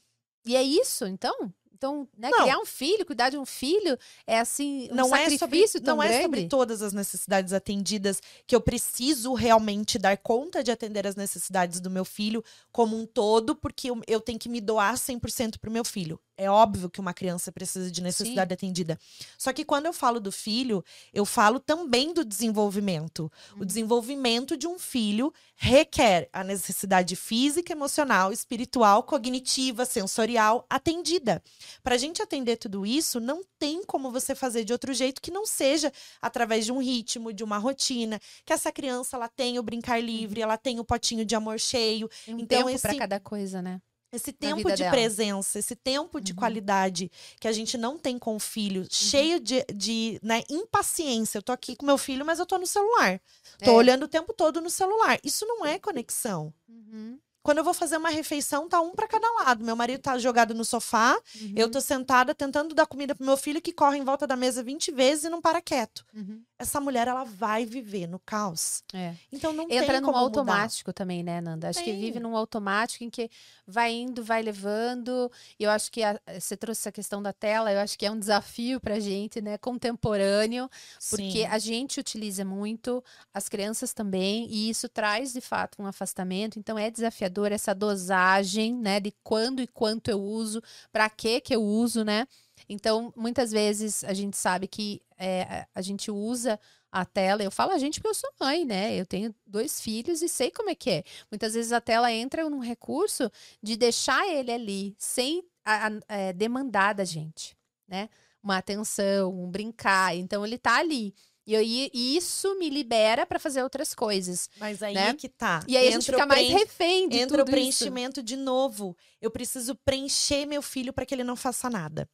e, e é isso, então? Então, né, criar um filho, cuidar de um filho, é assim, um não sacrifício é sobre, Não grande. é sobre todas as necessidades atendidas que eu preciso realmente dar conta de atender as necessidades do meu filho como um todo, porque eu, eu tenho que me doar 100% pro meu filho. É óbvio que uma criança precisa de necessidade atendida. Só que quando eu falo do filho, eu falo também do desenvolvimento. O Uhum. desenvolvimento de um filho requer a necessidade física, emocional, espiritual, cognitiva, sensorial atendida. Para a gente atender tudo isso, não tem como você fazer de outro jeito que não seja através de um ritmo, de uma rotina, que essa criança ela tem o brincar livre, ela tem o potinho de amor cheio, Tem um Então, tempo para esse- cada coisa, né? Esse tempo de dela. presença, esse tempo de Uhum. qualidade que a gente não tem com o filho, cheio de, de né, impaciência. Eu tô aqui com meu filho, mas eu tô no celular. Tô É. olhando o tempo todo no celular. Isso não é conexão. Uhum, Quando eu vou fazer uma refeição, tá um para cada lado. Meu marido tá jogado no sofá, uhum, eu tô sentada tentando dar comida pro meu filho que corre em volta da mesa 20 vezes e não para quieto. uhum. Essa mulher, ela vai viver no caos. É. Então não Entra tem num como mudar. automático também, né, Nanda? Acho que Tem. vive num automático em que vai indo, vai levando. E eu acho que a- você trouxe essa questão da tela, eu acho que é um desafio pra gente, né, contemporâneo, porque Sim. a gente utiliza muito, as crianças também, e isso traz de fato um afastamento. Então é desafiador essa dosagem, né, de quando e quanto eu uso, pra que que eu uso, né? Então, muitas vezes a gente sabe que é, a- a gente usa a tela. Eu falo a gente porque eu sou mãe, né? Eu tenho dois filhos e sei como é que é. Muitas vezes a tela entra num recurso de deixar ele ali sem a- a- é, demandar da gente, né? Uma atenção, um brincar. Então ele tá ali. E, eu- e isso me libera para fazer outras coisas. Mas aí né? é que tá. E aí a gente Entra fica mais refém de Entra o tudo isso. preenchimento de novo. Eu preciso preencher meu filho para que ele não faça nada.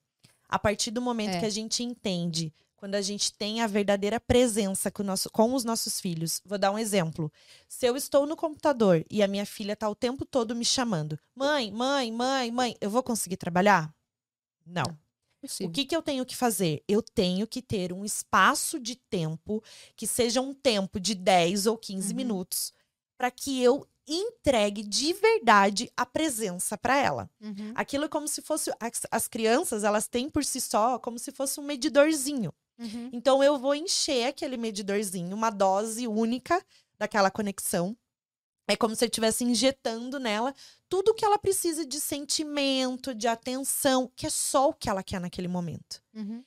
A partir do momento É. que a gente entende, quando a gente tem a verdadeira presença com, o nosso- com os nossos filhos. Vou dar um exemplo. Se eu estou no computador e a minha filha está o tempo todo me chamando: mãe, mãe, mãe, mãe, eu vou conseguir trabalhar? Não. O Possível. que, que eu tenho que fazer? Eu tenho que ter um espaço de tempo que seja um tempo de 10 ou 15 Uhum. minutos para que eu entregue de verdade a presença para ela. Uhum. Aquilo é como se fosse as, as crianças, elas têm por si só como se fosse um medidorzinho. Uhum. Então eu vou encher aquele medidorzinho, uma dose única daquela conexão. É como se eu estivesse injetando nela tudo o que ela precisa de sentimento, de atenção, que é só o que ela quer naquele momento. Uhum.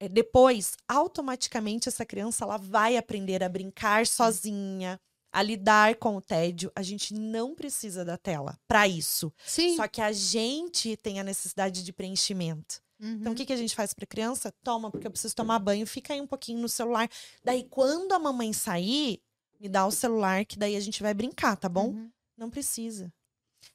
É, depois, automaticamente, essa criança ela vai aprender a brincar sozinha, a lidar com o tédio. A gente não precisa da tela para isso. Sim. Só que a gente tem a necessidade de preenchimento. Então, o Uhum. que, que a gente faz para criança? Toma, porque eu preciso tomar banho, fica aí um pouquinho no celular. Daí, quando a mamãe sair, me dá o celular, que daí a gente vai brincar, tá bom? Uhum. Não precisa.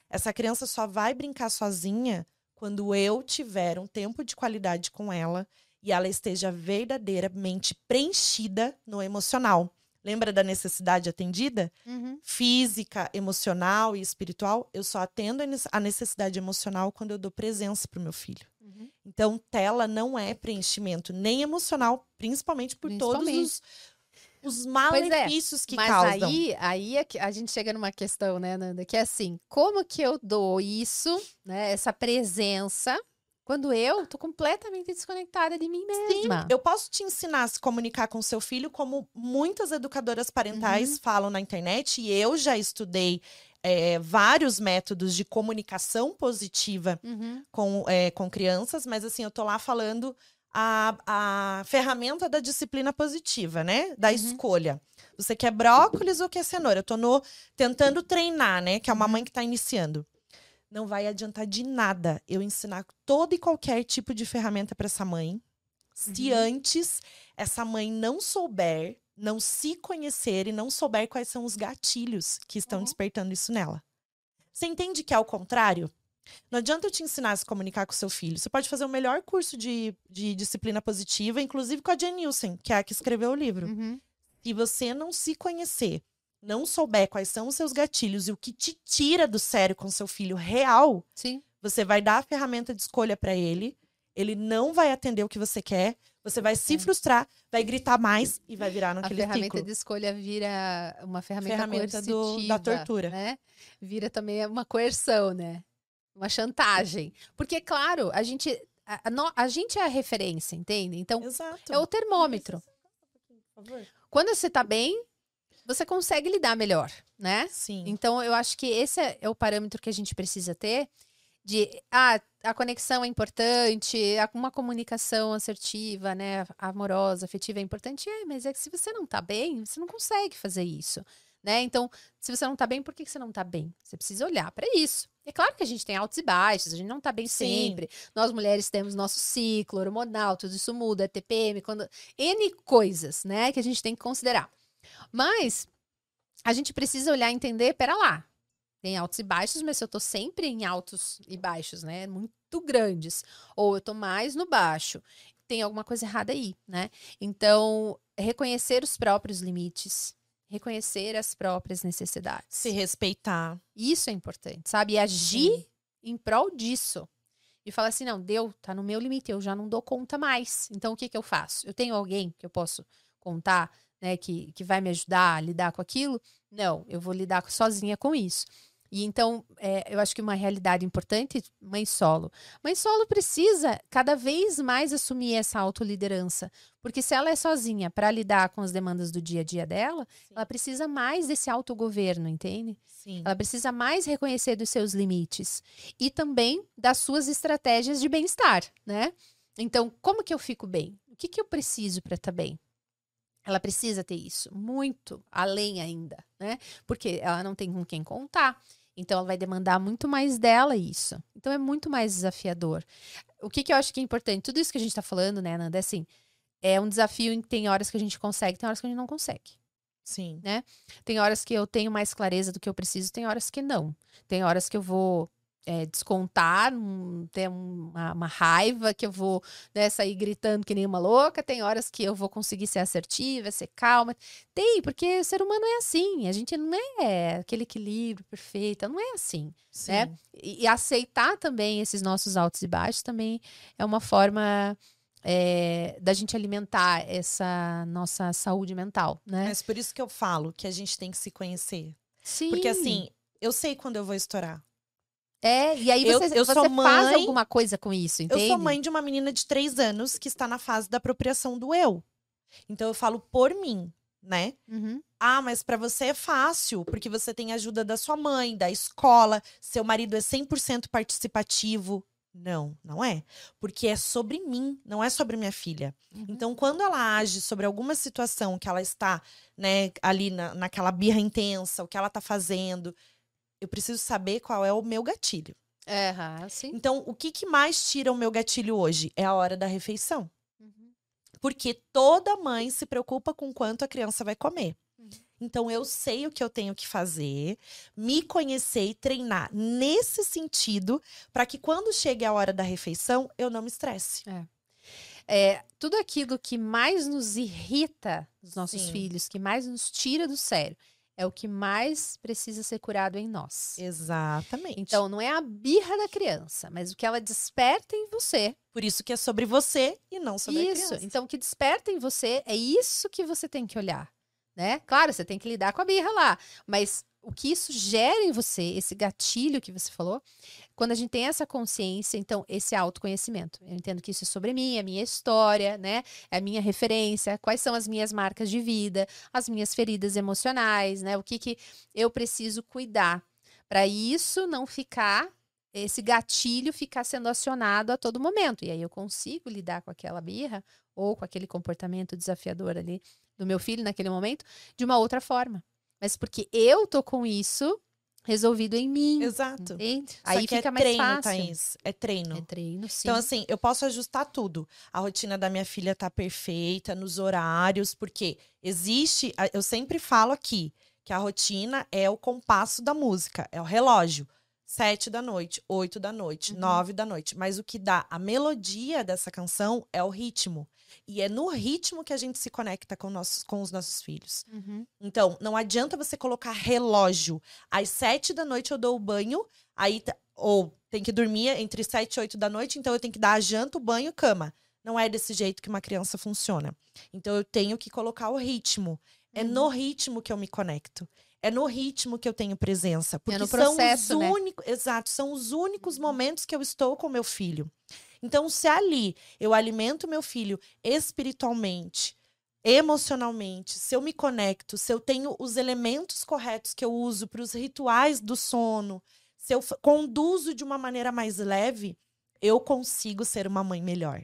Essa criança só vai brincar sozinha quando eu tiver um tempo de qualidade com ela e ela esteja verdadeiramente preenchida no emocional. Lembra da necessidade atendida? Uhum. Física, emocional e espiritual. Eu só atendo a nece- a necessidade emocional quando eu dou presença pro meu filho. Uhum. Então, tela não é preenchimento nem emocional, principalmente por todos os, os malefícios que Mas causam. aí, aí é a gente chega numa questão, né, Nanda? Que é assim, como que eu dou isso, né? Essa presença, quando eu tô completamente desconectada de mim mesma. Eu posso te ensinar a se comunicar com seu filho, como muitas educadoras parentais Uhum. falam na internet, e eu já estudei é, vários métodos de comunicação positiva Uhum. com, é, com crianças, mas assim, eu tô lá falando a, a ferramenta da disciplina positiva, né? Da Uhum. escolha. Você quer brócolis ou quer cenoura? Eu tô no, tentando treinar, né? Que é uma Uhum. mãe que tá iniciando. Não vai adiantar de nada eu ensinar todo e qualquer tipo de ferramenta para essa mãe. Se Uhum. antes essa mãe não souber, não se conhecer e não souber quais são os gatilhos que estão Uhum. despertando isso nela. Você entende que é o contrário? Não adianta eu te ensinar a se comunicar com seu filho. Você pode fazer o melhor curso de, de disciplina positiva, inclusive com a Jen Nielsen, que é a que escreveu o livro. Uhum. Se você não se conhecer, não souber quais são os seus gatilhos e o que te tira do sério com seu filho real, Sim. você vai dar a ferramenta de escolha para ele, ele não vai atender o que você quer, você vai se É. frustrar, vai gritar mais e vai virar A naquele ferramenta ciclo. de escolha vira uma ferramenta, Ferramenta do- da tortura. né? Vira também uma coerção, né? Uma chantagem. Porque, claro, a gente, a, a a gente é a referência, entende? Então, Exato. é o termômetro. Quando você tá bem, você consegue lidar melhor, né? Sim. Então, eu acho que esse é é o parâmetro que a gente precisa ter de, ah, a conexão é importante, uma comunicação assertiva, né, amorosa, afetiva é importante. É, mas é que se você não tá bem, você não consegue fazer isso, né? Então, se você não tá bem, por que você não tá bem? Você precisa olhar para isso. É claro que a gente tem altos e baixos, a gente não tá bem Sim. sempre. Nós mulheres temos nosso ciclo hormonal, tudo isso muda, TPM, quando N coisas, né, que a gente tem que considerar. Mas a gente precisa olhar e entender, pera lá, tem altos e baixos, mas se eu tô sempre em altos e baixos, né? Muito grandes. Ou eu tô mais no baixo. Tem alguma coisa errada aí, né? Então, reconhecer os próprios limites, reconhecer as próprias necessidades. Se respeitar. Isso é importante, sabe? E agir Sim. em prol disso. E falar assim: não, deu, tá no meu limite, eu já não dou conta mais. Então, o que que eu faço? Eu tenho alguém que eu posso contar, né, que, que vai me ajudar a lidar com aquilo? Não, eu vou lidar sozinha com isso. E então, é, eu acho que uma realidade importante, mãe solo. Mãe solo precisa cada vez mais assumir essa autoliderança. Porque se ela é sozinha para lidar com as demandas do dia a dia dela, Sim. ela precisa mais desse autogoverno, entende? Sim. Ela precisa mais reconhecer dos seus limites. E também das suas estratégias de bem-estar, né? Então, como que eu fico bem? O que, que eu preciso para estar tá bem? Ela precisa ter isso, muito além ainda, né? Porque ela não tem com quem contar. Então, ela vai demandar muito mais dela isso. Então, é muito mais desafiador. O que, que eu acho que é importante? Tudo isso que a gente está falando, né, Nanda, é assim, é um desafio em que tem horas que a gente consegue, tem horas que a gente não consegue. Sim. Né? Tem horas que eu tenho mais clareza do que eu preciso, tem horas que não. Tem horas que eu vou é, descontar, um, ter uma, uma, raiva que eu vou né, sair gritando que nem uma louca, tem horas que eu vou conseguir ser assertiva, ser calma. Tem, porque o ser humano é assim, a gente não é aquele equilíbrio perfeito, não é assim. Né? E, e aceitar também esses nossos altos e baixos também é uma forma. É, da gente alimentar essa nossa saúde mental, né? Mas por isso que eu falo que a gente tem que se conhecer. Sim. Porque assim, eu sei quando eu vou estourar. É, e aí você, eu, eu você faz mãe, alguma coisa com isso, entende? Eu sou mãe de uma menina de três anos que está na fase da apropriação do eu. Então eu falo por mim, né? Uhum. Ah, mas para você é fácil, porque você tem ajuda da sua mãe, da escola, seu marido é 100% participativo. Não, não é. Porque é sobre mim, não é sobre minha filha. Uhum. Então, quando ela age sobre alguma situação que ela está, né, ali na, naquela birra intensa, o que ela está fazendo, eu preciso saber qual é o meu gatilho. É, sim. Então, o que, que mais tira o meu gatilho hoje? É a hora da refeição. Uhum. Porque toda mãe se preocupa com quanto a criança vai comer. Uhum. Então, eu sei o que eu tenho que fazer, me conhecer e treinar nesse sentido, para que quando chegue a hora da refeição, eu não me estresse. É. É, tudo aquilo que mais nos irrita dos nossos Sim. filhos, que mais nos tira do sério, é o que mais precisa ser curado em nós. Exatamente. Então, não é a birra da criança, mas o que ela desperta em você. Por isso que é sobre você e não sobre isso. a criança. Isso. Então, o que desperta em você é isso que você tem que olhar, né? Claro, você tem que lidar com a birra lá, mas o que isso gera em você, esse gatilho que você falou, quando a gente tem essa consciência, então, esse autoconhecimento. Eu entendo que isso é sobre mim, é a minha história, né? É a minha referência, quais são as minhas marcas de vida, as minhas feridas emocionais, né? O que, que eu preciso cuidar para isso não ficar esse gatilho ficar sendo acionado a todo momento. E aí eu consigo lidar com aquela birra ou com aquele comportamento desafiador ali do meu filho naquele momento de uma outra forma mas porque eu tô com isso resolvido em mim. Exato. Entende? Aí fica é mais treino, fácil. Thaís. É treino. É treino, sim. Então, assim, eu posso ajustar tudo. A rotina da minha filha tá perfeita, nos horários, porque existe. Eu sempre falo aqui que a rotina é o compasso da música, é o relógio. Sete da noite, oito da noite, uhum. nove da noite. Mas o que dá a melodia dessa canção é o ritmo. E é no ritmo que a gente se conecta com, nossos, com os nossos filhos. Uhum. Então, não adianta você colocar relógio. Às sete da noite eu dou o banho, aí ou tem que dormir entre sete e oito da noite, então eu tenho que dar a janta, o banho, cama. Não é desse jeito que uma criança funciona. Então eu tenho que colocar o ritmo. É no uhum. ritmo que eu me conecto. É no ritmo que eu tenho presença. É porque é processo, são os né? únicos. Exato, são os únicos uhum. momentos que eu estou com meu filho. Então, se ali eu alimento meu filho espiritualmente, emocionalmente, se eu me conecto, se eu tenho os elementos corretos que eu uso para os rituais do sono, se eu conduzo de uma maneira mais leve, eu consigo ser uma mãe melhor.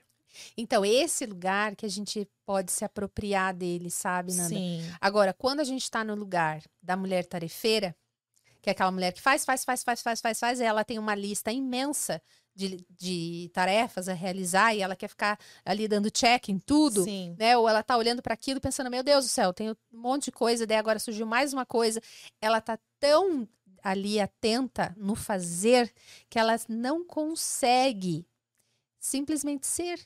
Então, esse lugar que a gente pode se apropriar dele, sabe, Nanda? Sim. Agora, quando a gente está no lugar da mulher tarefeira, que é aquela mulher que faz, faz, faz, faz, faz, faz, faz, e ela tem uma lista imensa de, de tarefas a realizar e ela quer ficar ali dando check em tudo, Sim. né? Ou ela tá olhando para aquilo pensando, meu Deus do céu, tenho um monte de coisa, daí agora surgiu mais uma coisa. Ela tá tão ali atenta no fazer que ela não consegue simplesmente ser,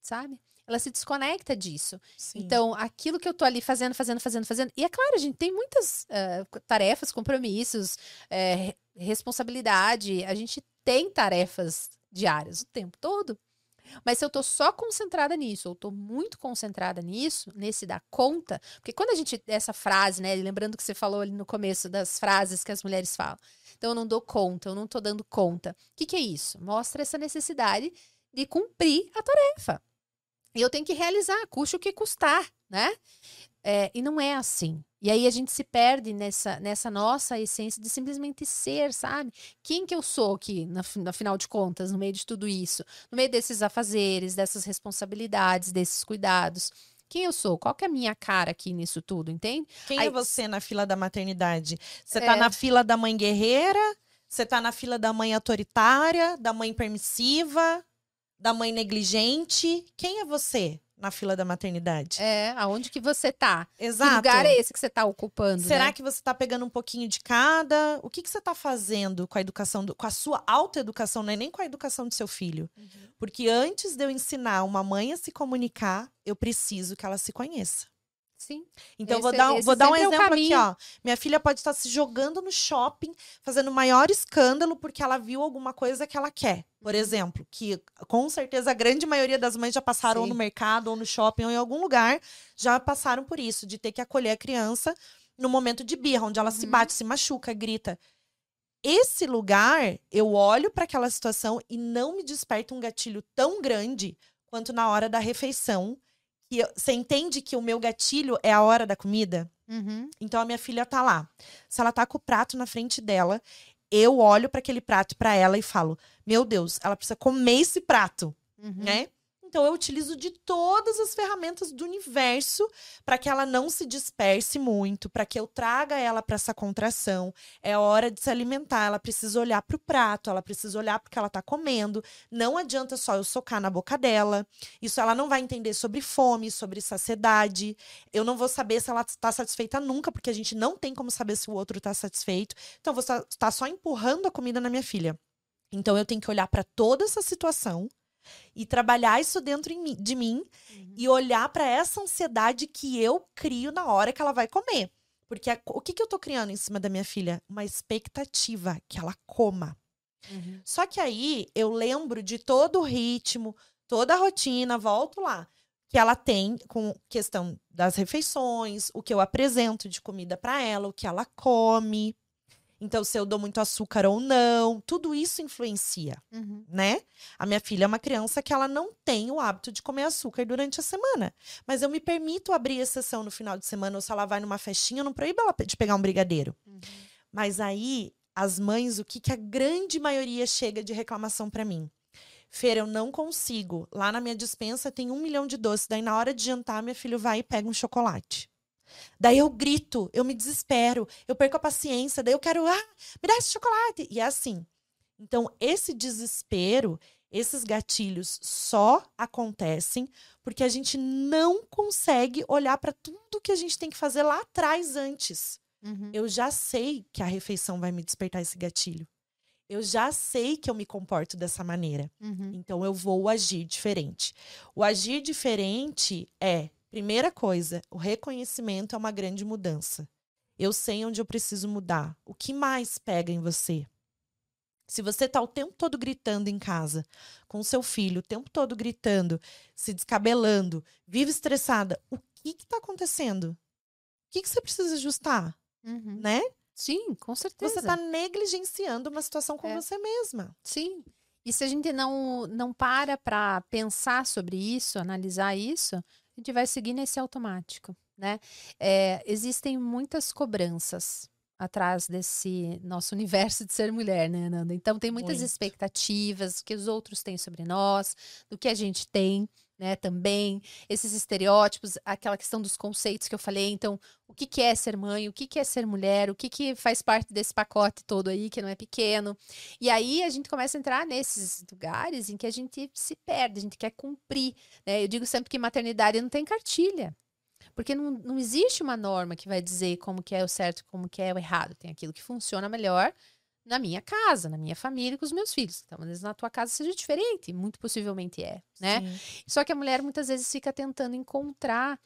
sabe? Ela se desconecta disso. Sim. Então, aquilo que eu tô ali fazendo, fazendo, fazendo, fazendo. E é claro, a gente tem muitas eh, tarefas, compromissos, re- responsabilidade. A gente tem tarefas diárias o tempo todo. Mas se eu tô só concentrada nisso, ou tô muito concentrada nisso, nesse dar conta, porque quando a gente, essa frase, né, lembrando que você falou ali no começo das frases que as mulheres falam, então eu não dou conta, eu não tô dando conta. O que que é isso? Mostra essa necessidade de cumprir a tarefa. E eu tenho que realizar, custe o que custar, né? É, e não é assim. E aí a gente se perde nessa, nessa nossa essência de simplesmente ser, sabe? Quem que eu sou aqui, na, fi- na final de contas, no meio de tudo isso? No meio desses afazeres, dessas responsabilidades, desses cuidados. Quem eu sou? Qual que é a minha cara aqui nisso tudo, entende? Quem Aí- é você na fila da maternidade? Você É. tá na fila da mãe guerreira? Você tá na fila da mãe autoritária? Da mãe permissiva? Da mãe negligente? Quem é você na fila da maternidade? É, aonde que você tá? Exato. Que lugar é esse que você tá ocupando, Será né? que você está pegando um pouquinho de cada? O que, que você está fazendo com a educação, do- com a sua autoeducação, não é nem com a educação do seu filho? Uhum. Porque antes de eu ensinar uma mãe a se comunicar, eu preciso que ela se conheça. Sim. Então, eu vou Esse- dar, um- esse vou dar um é exemplo aqui, ó. Minha filha pode estar se jogando no shopping, fazendo o maior escândalo porque ela viu alguma coisa que ela quer. Por exemplo, que com certeza a grande maioria das mães já passaram no mercado, ou no shopping, ou em algum lugar, já passaram por isso, de ter que acolher a criança no momento de birra, onde ela se Uhum. bate, se machuca, grita. Esse lugar, eu olho para aquela situação e não me desperta um gatilho tão grande quanto na hora da refeição. Que você entende que o meu gatilho é a hora da comida? Uhum. Então a minha filha tá lá. Se ela tá com o prato na frente dela, eu olho para aquele prato para ela e falo: "Meu Deus, ela precisa comer esse prato", Uhum. né? Então eu utilizo de todas as ferramentas do universo para que ela não se disperse muito, para que eu traga ela para essa contração. É hora de se alimentar, ela precisa olhar para o prato, ela precisa olhar porque ela tá comendo. Não adianta só eu socar na boca dela. Isso ela não vai entender sobre fome, sobre saciedade. Eu não vou saber se ela está satisfeita nunca, porque a gente não tem como saber se o outro está satisfeito. Então, eu vou estar tá só empurrando a comida na minha filha. Então, eu tenho que olhar para toda essa situação e trabalhar isso dentro de mim Uhum. e olhar para essa ansiedade que eu crio na hora que ela vai comer. Porque a- o que, que eu tô criando em cima da minha filha? Uma expectativa que ela coma. Uhum. Só que aí eu lembro de todo o ritmo, toda a rotina, volto lá, que ela tem com questão das refeições, o que eu apresento de comida para ela, o que ela come. Então, se eu dou muito açúcar ou não, tudo isso influencia, Uhum. né? A minha filha é uma criança que ela não tem o hábito de comer açúcar durante a semana. Mas eu me permito abrir exceção no final de semana, ou se ela vai numa festinha, eu não proíbo ela de pegar um brigadeiro. Uhum. Mas aí, as mães, o que, que a grande maioria chega de reclamação pra mim? Feira, eu não consigo. Lá na minha dispensa tem um milhão de doces. Daí, na hora de jantar, minha filha vai e pega um chocolate. Daí eu grito, eu me desespero, eu perco a paciência, daí eu quero, ah, me dá esse chocolate. E é assim. Então, esse desespero, esses gatilhos só acontecem porque a gente não consegue olhar para tudo que a gente tem que fazer lá atrás antes Uhum. eu já sei que a refeição vai me despertar esse gatilho. Eu já sei que eu me comporto dessa maneira. Uhum. Então eu vou agir diferente. O agir diferente é, primeira coisa, o reconhecimento é uma grande mudança. Eu sei onde eu preciso mudar. O que mais pega em você? Se você tá o tempo todo gritando em casa, com seu filho, o tempo todo gritando, se descabelando, vive estressada, o que que tá acontecendo? O que que você precisa ajustar, Uhum. né? Sim, com certeza. Você está negligenciando uma situação com É. você mesma. Sim. E se a gente não, não para para pensar sobre isso, analisar isso, a gente vai seguir nesse automático, né? É, existem muitas cobranças atrás desse nosso universo de ser mulher, né, Nanda? Então tem muitas Muito. expectativas que os outros têm sobre nós, do que a gente tem, né, também, esses estereótipos, aquela questão dos conceitos que eu falei, então, o que que é ser mãe, o que que é ser mulher, o que que faz parte desse pacote todo aí, que não é pequeno. E aí a gente começa a entrar nesses lugares em que a gente se perde, a gente quer cumprir, né? Eu digo sempre que maternidade não tem cartilha. Porque não, não existe uma norma que vai dizer como que é o certo como que é o errado. Tem aquilo que funciona melhor na minha casa, na minha família, com os meus filhos. Então, às vezes na tua casa seja diferente, muito possivelmente é, né? Sim. Só que a mulher muitas vezes fica tentando encontrar,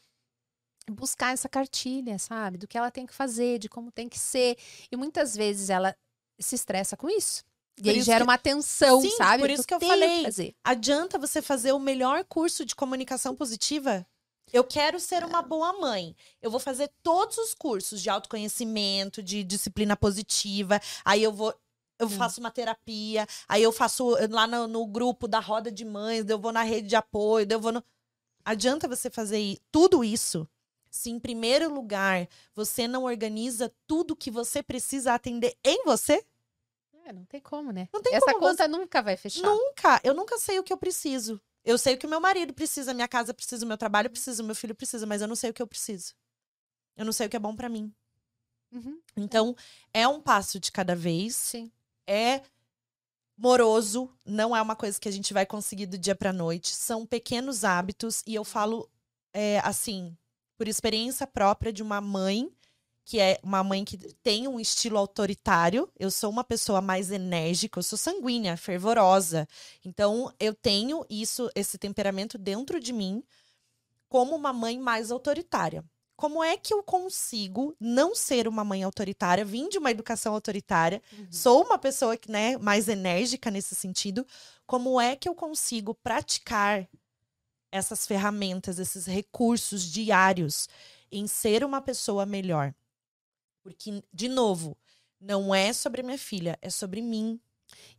buscar essa cartilha, sabe? Do que ela tem que fazer, de como tem que ser. E muitas vezes ela se estressa com isso. E Por aí gera que- uma tensão, Sim, sabe? por isso que eu falei. fazer. Adianta você fazer o melhor curso de comunicação positiva? Eu quero ser uma boa mãe. Eu vou fazer todos os cursos de autoconhecimento, de disciplina positiva. Aí eu vou. Eu Hum. faço uma terapia, aí eu faço eh, lá no, no grupo da roda de mães, eu vou na rede de apoio, eu vou no. Adianta você fazer tudo isso se, em primeiro lugar, você não organiza tudo que você precisa atender em você? É, não tem como, né? Não tem Essa como conta nunca vai fechar. Nunca. Eu nunca sei o que eu preciso. Eu sei o que o meu marido precisa, minha casa precisa, o meu trabalho precisa, o meu filho precisa, mas eu não sei o que eu preciso. Eu não sei o que é bom pra mim. Uhum, Então, é um passo de cada vez. sim. É moroso, não é uma coisa que a gente vai conseguir do dia pra noite. São pequenos hábitos e eu falo é, assim, por experiência própria de uma mãe que é uma mãe que tem um estilo autoritário. Eu sou uma pessoa mais enérgica, eu sou sanguínea, fervorosa. Então, eu tenho isso, esse temperamento dentro de mim como uma mãe mais autoritária. Como é que eu consigo não ser uma mãe autoritária, vim de uma educação autoritária, Uhum. sou uma pessoa que, né, mais enérgica nesse sentido. Como é que eu consigo praticar essas ferramentas, esses recursos diários em ser uma pessoa melhor? Porque, de novo, não é sobre minha filha, é sobre mim.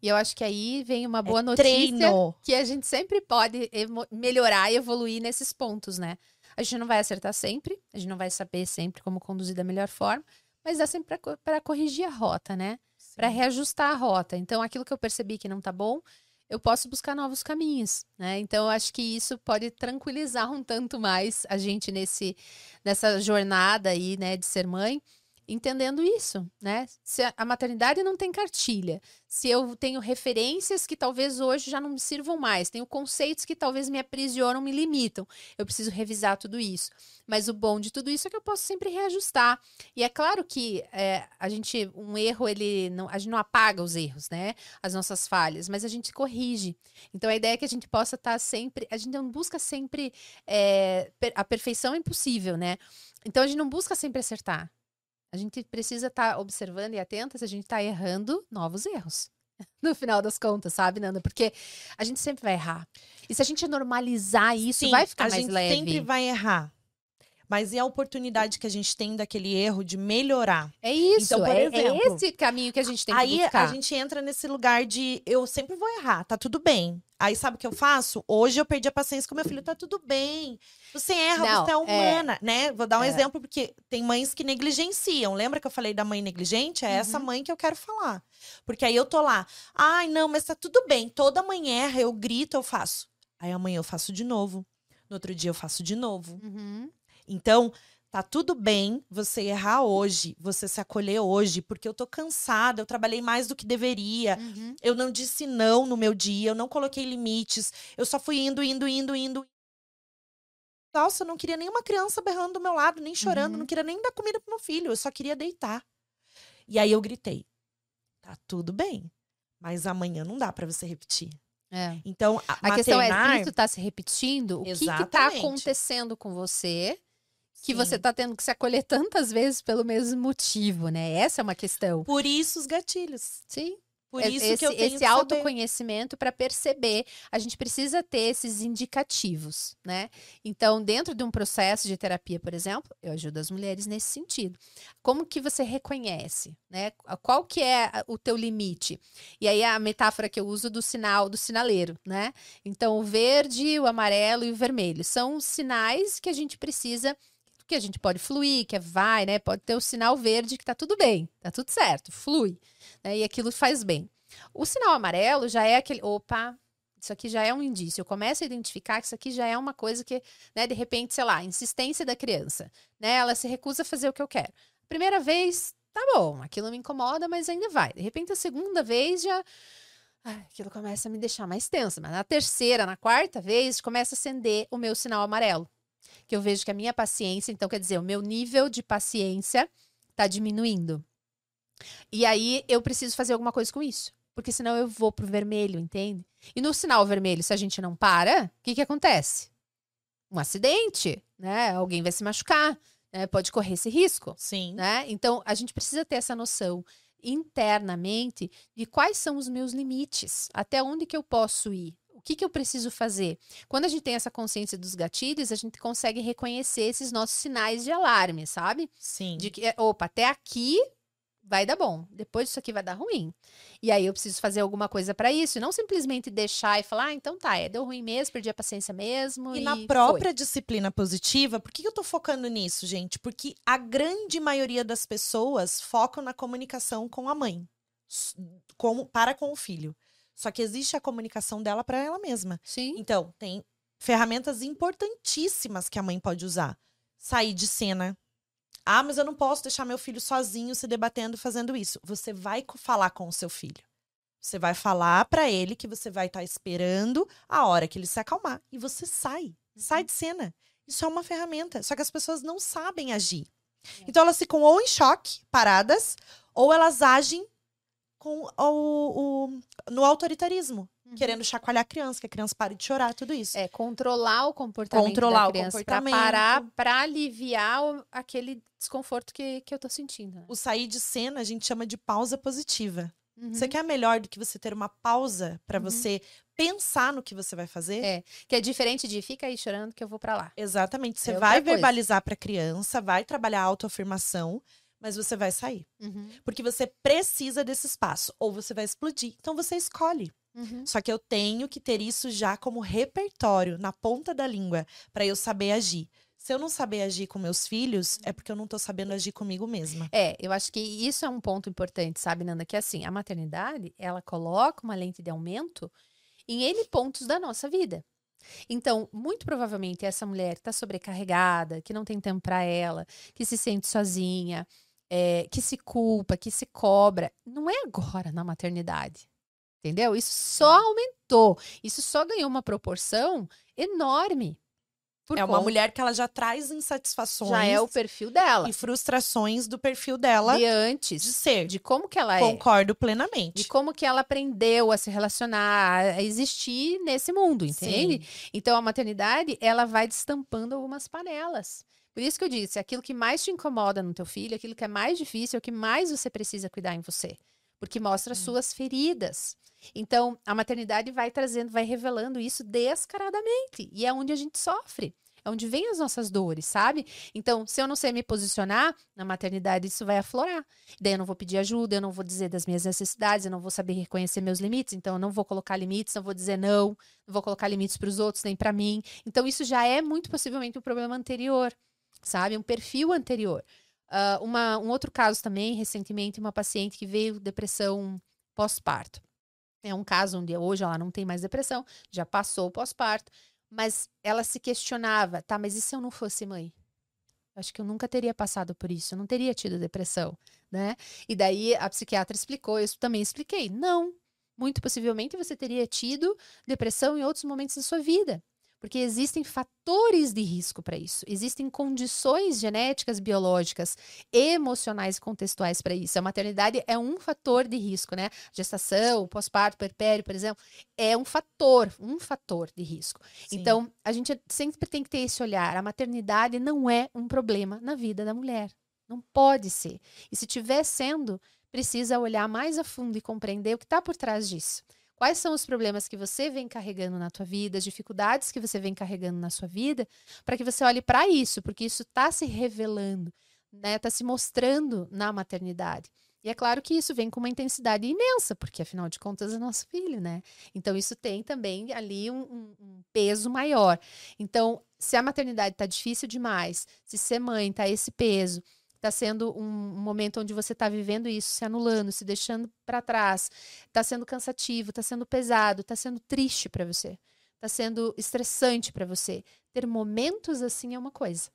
E eu acho que aí vem uma boa é notícia treino. que a gente sempre pode melhorar e evoluir nesses pontos, né? A gente não vai acertar sempre, a gente não vai saber sempre como conduzir da melhor forma, mas dá sempre para corrigir a rota, né? Para reajustar a rota. Então, aquilo que eu percebi que não tá bom, eu posso buscar novos caminhos, né? Então, eu acho que isso pode tranquilizar um tanto mais a gente nesse nessa jornada aí, né, de ser mãe, entendendo isso, né? Se a- maternidade não tem cartilha, se eu tenho referências que talvez hoje já não me sirvam mais, tenho conceitos que talvez me aprisionam, me limitam, eu preciso revisar tudo isso. Mas o bom de tudo isso é que eu posso sempre reajustar. E é claro que é, a gente, um erro, ele não, a gente não apaga os erros, né? As nossas falhas, mas a gente corrige. Então a ideia é que a gente possa estar sempre, a gente não busca sempre é, a perfeição é impossível, né? Então a gente não busca sempre acertar. A gente precisa estar observando e atenta se a gente está errando novos erros. (laughs) No final das contas, sabe, Nanda? Porque a gente sempre vai errar. E se a gente normalizar isso, Sim, vai ficar a mais gente leve. sempre vai errar. Mas e a oportunidade que a gente tem daquele erro de melhorar? É isso, Então, por é, é exemplo, esse caminho que a gente tem que Aí buscar. a gente entra nesse lugar de eu sempre vou errar, tá tudo bem. Aí sabe o que eu faço? Hoje eu perdi a paciência com meu filho, tá tudo bem. Você erra, Não, você é é. humana, né? Vou dar um É. exemplo porque tem mães que negligenciam. Lembra que eu falei da mãe negligente? É essa Uhum. mãe que eu quero falar. Porque aí eu tô lá, ai, não, mas tá tudo bem. Toda mãe erra, eu grito, eu faço. Aí amanhã eu faço de novo. No outro dia eu faço de novo. Uhum. Então, tá tudo bem você errar hoje, você se acolher hoje, porque eu tô cansada, eu trabalhei mais do que deveria. Uhum. Eu não disse não no meu dia, eu não coloquei limites, eu só fui indo, indo, indo, indo. Nossa, eu não queria nenhuma criança berrando do meu lado, nem chorando, Uhum. não queria nem dar comida pro meu filho, eu só queria deitar. E aí eu gritei: tá tudo bem, mas amanhã não dá pra você repetir. É. Então, a, A questão é, maternar- se isso tá se repetindo, o que que tá Exatamente. acontecendo com você que Sim. você tá tendo que se acolher tantas vezes pelo mesmo motivo, né? Essa é uma questão. Por isso os gatilhos. Sim. Por É- isso esse, que eu tenho esse que autoconhecimento para perceber, a gente precisa ter esses indicativos, né? Então, dentro de um processo de terapia, por exemplo, eu ajudo as mulheres nesse sentido. Como que você reconhece, né? Qual que é o teu limite? E aí a metáfora que eu uso do sinal, do sinaleiro, né? Então, o verde, o amarelo e o vermelho são os sinais que a gente precisa porque a gente pode fluir, que é vai, né? Pode ter o sinal verde que tá tudo bem, tá tudo certo, flui, né? E aquilo faz bem. O sinal amarelo já é aquele, opa, isso aqui já é um indício. Eu começo a identificar que isso aqui já é uma coisa que, né, de repente, sei lá, insistência da criança, né? Ela se recusa a fazer o que eu quero. Primeira vez, tá bom, aquilo me incomoda, mas ainda vai. De repente, a segunda vez já aquilo começa a me deixar mais tensa. Mas na terceira, na quarta vez, começa a acender o meu sinal amarelo. Que eu vejo que a minha paciência, então quer dizer, o meu nível de paciência está diminuindo. E aí eu preciso fazer alguma coisa com isso. Porque senão eu vou pro vermelho, entende? E no sinal vermelho, se a gente não para, o que, que acontece? Um acidente, né? Alguém vai se machucar, né? pode correr esse risco. Sim. Né? Então, a gente precisa ter essa noção internamente de quais são os meus limites, até onde que eu posso ir, o que, que eu preciso fazer. Quando a gente tem essa consciência dos gatilhos, a gente consegue reconhecer esses nossos sinais de alarme, sabe? Sim. De que, opa, até aqui vai dar bom, depois disso aqui vai dar ruim. E aí eu preciso fazer alguma coisa para isso, e não simplesmente deixar e falar, ah, então tá, é, deu ruim mesmo, perdi a paciência mesmo. E, e na própria foi. disciplina positiva, por que, eu tô focando nisso, gente? Porque a grande maioria das pessoas focam na comunicação com a mãe, com, para com o filho. Só que existe a comunicação dela para ela mesma. Sim. Então, tem ferramentas importantíssimas que a mãe pode usar. Sair de cena, ah, mas eu não posso deixar meu filho sozinho se debatendo fazendo isso. Você vai falar com o seu filho. Você vai falar para ele que você vai estar tá esperando a hora que ele se acalmar e você sai, sai uhum. de cena. Isso é uma ferramenta, só que as pessoas não sabem agir. É. Então elas ficam ou em choque, paradas, ou elas agem com o, o no autoritarismo uhum. querendo chacoalhar a criança, que a criança pare de chorar, tudo isso. É, controlar o comportamento controlar da criança para parar, para aliviar o, aquele desconforto que, que eu tô sentindo. Né? O sair de cena a gente chama de pausa positiva. Uhum. Você quer melhor do que você ter uma pausa para uhum. você pensar no que você vai fazer? É, que é diferente de fica aí chorando que eu vou para lá. Exatamente. Você é vai verbalizar para a criança, vai trabalhar a autoafirmação, mas você vai sair. Uhum. Porque você precisa desse espaço ou você vai explodir. Então você escolhe. Uhum. Só que eu tenho que ter isso já como repertório, na ponta da língua, para eu saber agir. Se eu não saber agir com meus filhos, é porque eu não tô sabendo agir comigo mesma. É, eu acho que isso é um ponto importante, sabe, Nanda? Que assim, a maternidade, ela coloca uma lente de aumento em N pontos da nossa vida. Então, muito provavelmente, essa mulher está sobrecarregada, que não tem tempo para ela, que se sente sozinha, é, que se culpa, que se cobra. Não é agora na maternidade. Entendeu? Isso só aumentou. Isso só ganhou uma proporção enorme. é uma mulher que ela já traz insatisfações. Já é o perfil dela. E frustrações do perfil dela. De antes. De ser. De como que ela Concordo é. Concordo plenamente. De como que ela aprendeu a se relacionar, a existir nesse mundo, entende? Sim. Então a maternidade, ela vai destampando algumas panelas. Por isso que eu disse, aquilo que mais te incomoda no teu filho, aquilo que é mais difícil, é o que mais você precisa cuidar em você. Porque mostra hum. suas feridas. Então, a maternidade vai trazendo, vai revelando isso descaradamente. E é onde a gente sofre. É onde vem as nossas dores, sabe? Então, se eu não sei me posicionar na maternidade, isso vai aflorar. Daí eu não vou pedir ajuda, eu não vou dizer das minhas necessidades, eu não vou saber reconhecer meus limites, então eu não vou colocar limites, não vou dizer não, não vou colocar limites para os outros nem para mim. Então, isso já é muito possivelmente um problema anterior, sabe? Um perfil anterior. Uh, uma, um outro caso também, recentemente, uma paciente que veio depressão pós-parto. É um caso onde hoje ela não tem mais depressão, já passou o pós-parto, mas ela se questionava, tá, mas e se eu não fosse mãe? Acho que eu nunca teria passado por isso, eu não teria tido depressão, né? E daí a psiquiatra explicou, eu também expliquei, não, muito possivelmente você teria tido depressão em outros momentos da sua vida. Porque existem fatores de risco para isso. Existem condições genéticas, biológicas, emocionais e contextuais para isso. A maternidade é um fator de risco, né? Gestação, pós-parto, perpério, por exemplo, é um fator, um fator de risco. Sim. Então, a gente sempre tem que ter esse olhar. A maternidade não é um problema na vida da mulher. Não pode ser. E se estiver sendo, precisa olhar mais a fundo e compreender o que está por trás disso. Quais são os problemas que você vem carregando na tua vida, as dificuldades que você vem carregando na sua vida, para que você olhe para isso, porque isso está se revelando, né? Está se mostrando na maternidade. E é claro que isso vem com uma intensidade imensa, porque afinal de contas é nosso filho, né? Então isso tem também ali um, um, um peso maior. Então, se a maternidade está difícil demais, se ser mãe tá esse peso, está sendo um momento onde você está vivendo isso, se anulando, se deixando para trás, está sendo cansativo, está sendo pesado, está sendo triste para você, está sendo estressante para você. Ter momentos assim é uma coisa.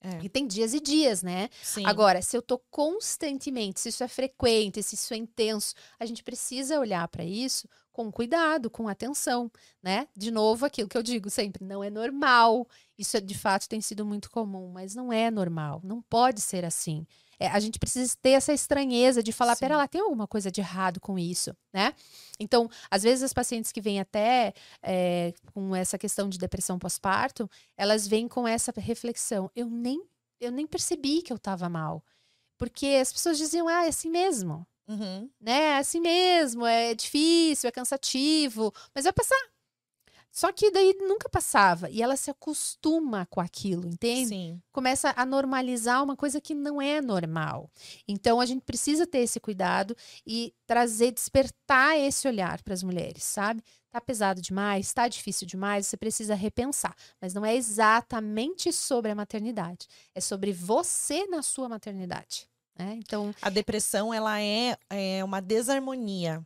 É. E tem dias e dias, né? Sim. Agora, se eu tô constantemente, se isso é frequente, se isso é intenso, a gente precisa olhar para isso com cuidado, com atenção, né? De novo, aquilo que eu digo sempre, não é normal. Isso de fato tem sido muito comum, mas não é normal. Não pode ser assim. É, a gente precisa ter essa estranheza de falar, Sim. pera lá, tem alguma coisa de errado com isso, né? Então, às vezes as pacientes que vêm até é, com essa questão de depressão pós-parto, elas vêm com essa reflexão, eu nem, eu nem percebi que eu estava mal. Porque as pessoas diziam, ah, é assim mesmo. Uhum. Né? É assim mesmo, é difícil, é cansativo, mas vai passar. Só que daí nunca passava. E ela se acostuma com aquilo, entende? Sim. Começa a normalizar uma coisa que não é normal. Então a gente precisa ter esse cuidado e trazer, despertar esse olhar para as mulheres, sabe? Tá pesado demais, tá difícil demais, você precisa repensar. Mas não é exatamente sobre a maternidade. É sobre você na sua maternidade. Né? Então. A depressão ela é, é uma desarmonia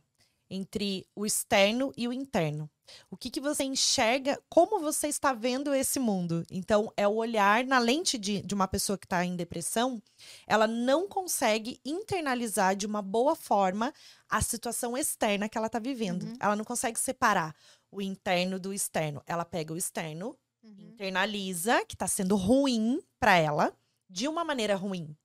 entre o externo e o interno. O que, que você enxerga, como você está vendo esse mundo. Então, é o olhar na lente de, de uma pessoa que está em depressão, ela não consegue internalizar de uma boa forma a situação externa que ela está vivendo. Uhum. Ela não consegue separar o interno do externo. Ela pega o externo, uhum. internaliza, que está sendo ruim para ela, de uma maneira ruim.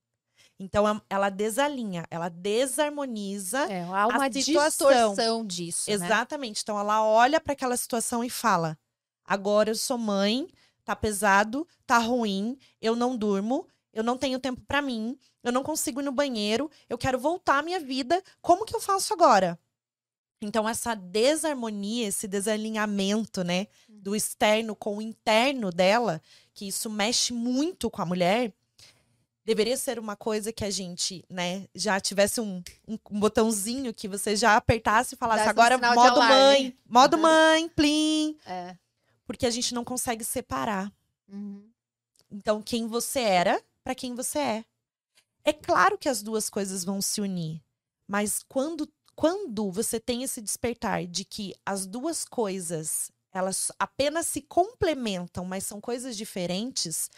Então ela desalinha, ela desarmoniza é, há uma a situação. distorção disso. Né? Exatamente. Né? Então ela olha para aquela situação e fala: agora eu sou mãe, tá pesado, tá ruim, eu não durmo, eu não tenho tempo para mim, eu não consigo ir no banheiro, eu quero voltar à minha vida. Como que eu faço agora? Então essa desarmonia, esse desalinhamento, né, do uhum. externo com o interno dela, que isso mexe muito com a mulher, deveria ser uma coisa que a gente, né, já tivesse um, um, um botãozinho que você já apertasse e falasse agora modo mãe, modo uhum. mãe, plim. É. Porque a gente não consegue separar. Uhum. Então, quem você era para quem você é. É claro que as duas coisas vão se unir, mas quando quando você tem esse despertar de que as duas coisas elas apenas se complementam, mas são coisas diferentes,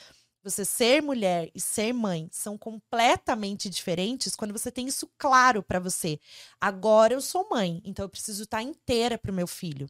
você ser mulher e ser mãe são completamente diferentes quando você tem isso claro para você. Agora eu sou mãe, então eu preciso estar inteira pro meu filho.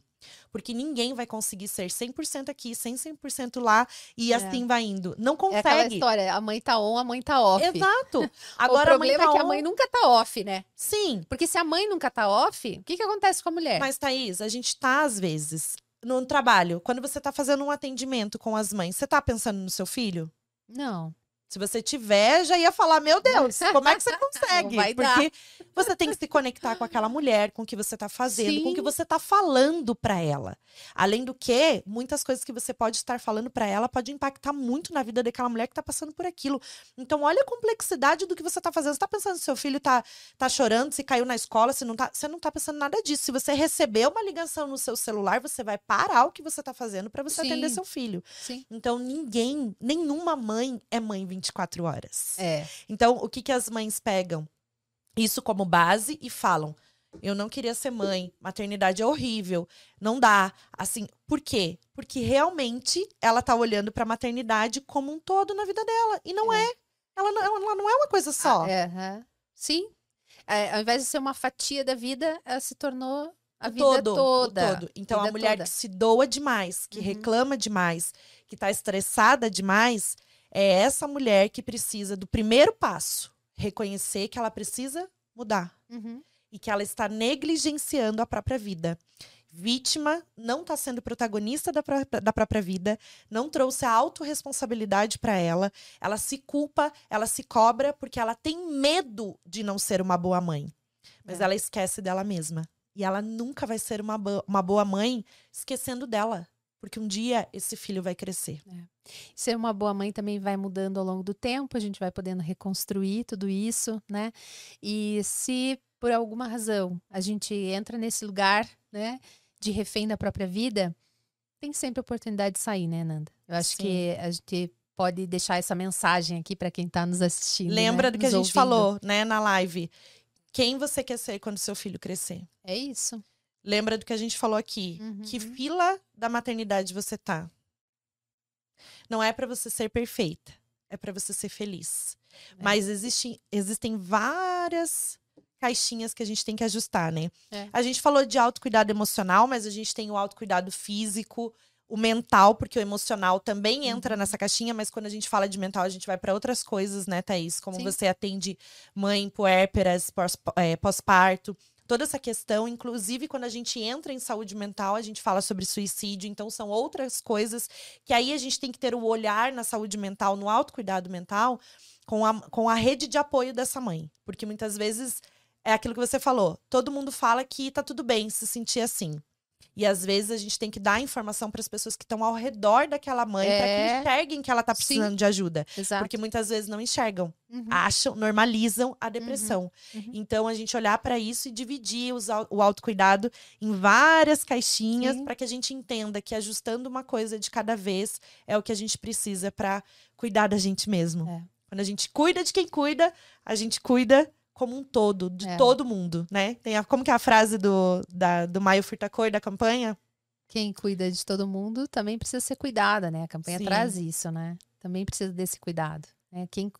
Porque ninguém vai conseguir ser 100% aqui, 100% lá e é. assim vai indo. Não consegue. É aquela história, a mãe tá on, a mãe tá off. Exato. (laughs) Agora, o problema tá é que on... a mãe nunca tá off, né? Sim. Porque se a mãe nunca tá off, o que que acontece com a mulher? Mas, Thaís, a gente tá, às vezes, no trabalho, quando você tá fazendo um atendimento com as mães, você tá pensando no seu filho? Não. Se você tiver, já ia falar, meu Deus, como é que você (laughs) consegue? Porque você tem que se conectar com aquela mulher, com o que você está fazendo, Sim. com o que você está falando para ela. Além do que, muitas coisas que você pode estar falando para ela pode impactar muito na vida daquela mulher que está passando por aquilo. Então, olha a complexidade do que você está fazendo. Você está pensando se seu filho está tá chorando, se caiu na escola, se não tá, você não está pensando nada disso. Se você receber uma ligação no seu celular, você vai parar o que você está fazendo para você Sim. atender seu filho. Sim. Então, ninguém, nenhuma mãe é mãe 24 horas. É. Então, o que, que as mães pegam? Isso como base e falam: eu não queria ser mãe, maternidade é horrível, não dá. Assim, por quê? Porque realmente ela tá olhando para a maternidade como um todo na vida dela. E não é. é. Ela, não, ela não é uma coisa só. Ah, é, Sim. É, ao invés de ser uma fatia da vida, ela se tornou a o vida todo, toda. todo. Então, a mulher toda. que se doa demais, que uhum. reclama demais, que tá estressada demais, é essa mulher que precisa do primeiro passo, reconhecer que ela precisa mudar uhum. e que ela está negligenciando a própria vida. Vítima não está sendo protagonista da, própria, da própria vida, não trouxe a autorresponsabilidade para ela, ela se culpa, ela se cobra porque ela tem medo de não ser uma boa mãe. Mas é. ela esquece dela mesma. E ela nunca vai ser uma, uma boa mãe esquecendo dela. Porque um dia esse filho vai crescer. Ser uma boa mãe também vai mudando ao longo do tempo, a gente vai podendo reconstruir tudo isso, né? E se por alguma razão a gente entra nesse lugar, né, de refém da própria vida, tem sempre a oportunidade de sair, né, Nanda? Eu acho Sim. que a gente pode deixar essa mensagem aqui para quem está nos assistindo. Lembra né? do que a nos gente ouvindo. falou, né, na live. Quem você quer ser quando seu filho crescer? É isso. Lembra do que a gente falou aqui? Que Uhum. fila da maternidade você tá? Não é pra você ser perfeita, é pra você ser feliz. É. Mas existem, existem várias caixinhas que a gente tem que ajustar, né? É. A gente falou de autocuidado emocional, mas a gente tem o autocuidado físico, o mental, porque o emocional também entra Uhum. nessa caixinha, mas quando a gente fala de mental, a gente vai pra outras coisas, né, Thaís? Como Sim. você atende mãe puérperas, é, pós-parto, toda essa questão, inclusive quando a gente entra em saúde mental, a gente fala sobre suicídio, então são outras coisas que aí a gente tem que ter o olhar na saúde mental, no autocuidado mental, com a, com a rede de apoio dessa mãe. Porque muitas vezes é aquilo que você falou, todo mundo fala que tá tudo bem se sentir assim. E às vezes a gente tem que dar informação para as pessoas que estão ao redor daquela mãe para É. que enxerguem que ela tá Sim. precisando de ajuda. Exato. Porque muitas vezes não enxergam Uhum. acham, normalizam a depressão. uhum. Então a gente olhar para isso e dividir os o autocuidado em várias caixinhas Sim. para que a gente entenda que ajustando uma coisa de cada vez é o que a gente precisa para cuidar da gente mesmo. É. Quando a gente cuida de quem cuida, a gente cuida como um todo, de É. todo mundo, né? Tem a, como que é a frase do, da, do Maio Furtacor da campanha? Quem cuida de todo mundo também precisa ser cuidada, né? A campanha Sim. traz isso, né? Também precisa desse cuidado. Né? Quem,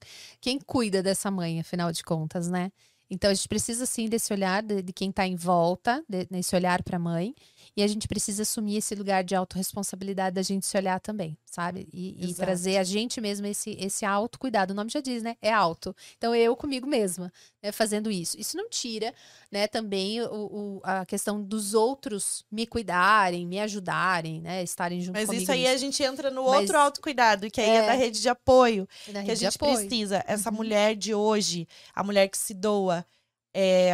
quem cuida dessa mãe, afinal de contas, né? Então a gente precisa sim desse olhar de, de quem está em volta, de- desse olhar para a mãe, e a gente precisa assumir esse lugar de autorresponsabilidade da gente se olhar também, sabe? E, e trazer a gente mesmo esse, esse autocuidado. O nome já diz, né? É auto. Então eu comigo mesma, né, fazendo isso. Isso não tira, né, também o, o- a questão dos outros me cuidarem, me ajudarem, né? Estarem junto Mas comigo. isso aí nisso. a gente entra no Mas- outro autocuidado, que aí é, É. da rede de apoio. Na que a gente precisa. Essa Uhum. mulher de hoje, a mulher que se doa, é,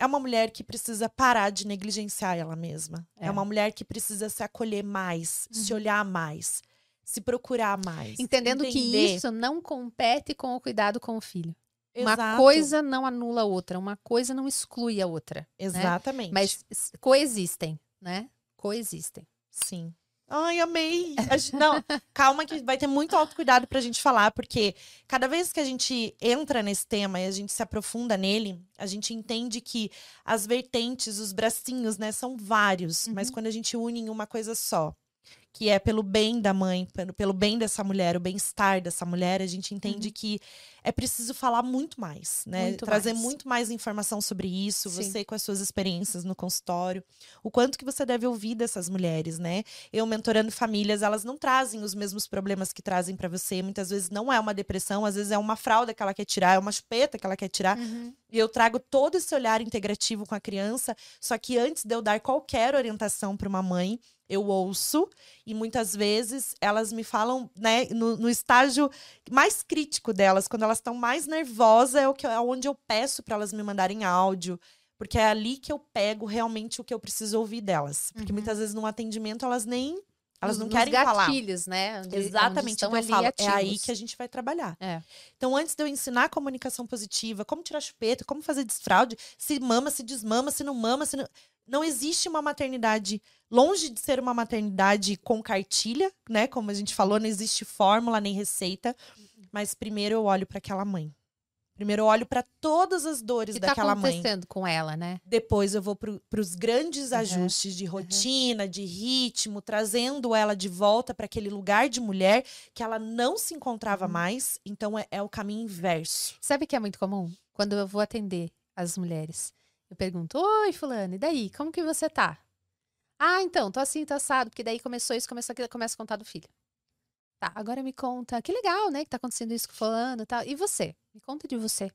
é uma mulher que precisa parar de negligenciar ela mesma. É, É. uma mulher que precisa se acolher mais, se Uhum. olhar mais, se procurar mais. Entendendo que entender. isso não compete com o cuidado com o filho. Uma Exato, coisa não anula a outra, uma coisa não exclui a outra. Exatamente. Mas s- coexistem, né? Coexistem. Sim. Ai, amei. Não, calma que vai ter muito autocuidado pra gente falar, porque cada vez que a gente entra nesse tema e a gente se aprofunda nele, a gente entende que as vertentes, os bracinhos, né, são vários, mas Uhum. quando a gente une em uma coisa só, que é pelo bem da mãe, pelo, bem dessa mulher, o bem-estar dessa mulher, a gente entende que é preciso falar muito mais, né? Uhum. Muito Trazer mais. muito mais informação sobre isso, Sim. você com as suas experiências no consultório, o quanto que você deve ouvir dessas mulheres, né? Eu mentorando famílias, elas não trazem os mesmos problemas que trazem pra você. Muitas vezes não é uma depressão, às vezes é uma fralda que ela quer tirar, é uma chupeta que ela quer tirar. E eu trago todo esse olhar integrativo com a criança, só que antes de eu dar qualquer orientação para uma mãe, eu ouço e muitas vezes elas me falam, né, no, no estágio mais crítico delas, quando elas estão mais nervosas, é o que é onde eu peço para elas me mandarem áudio, porque é ali que eu pego realmente o que eu preciso ouvir delas, porque Uhum. muitas vezes num atendimento elas nem elas Nos- não querem falar. gatilhos, né? Onde- onde Exatamente, estão então eu ali falo, é aí que a gente vai trabalhar. É. Então, antes de eu ensinar a comunicação positiva, como tirar chupeta, como fazer desfraude, se mama, se desmama, se não mama, se não... Não existe uma maternidade, longe de ser uma maternidade com cartilha, né? Como a gente falou, não existe fórmula nem receita. Mas primeiro eu olho para aquela mãe. Primeiro eu olho para todas as dores que está daquela mãe. acontecendo com ela, né? Depois eu vou para os grandes Uhum, ajustes de rotina, de ritmo, trazendo ela de volta para aquele lugar de mulher que ela não se encontrava Uhum. mais. Então é, é o caminho inverso. Sabe o que é muito comum? Quando eu vou atender as mulheres, eu pergunto: Oi, Fulano, e daí? Como que você tá? Ah, então, tô assim, tô assado, porque daí começou isso, começou aquilo, começa a contar do filho. Tá, agora me conta, que legal, né, que tá acontecendo isso com fulano e tal. E você? Me conta de você.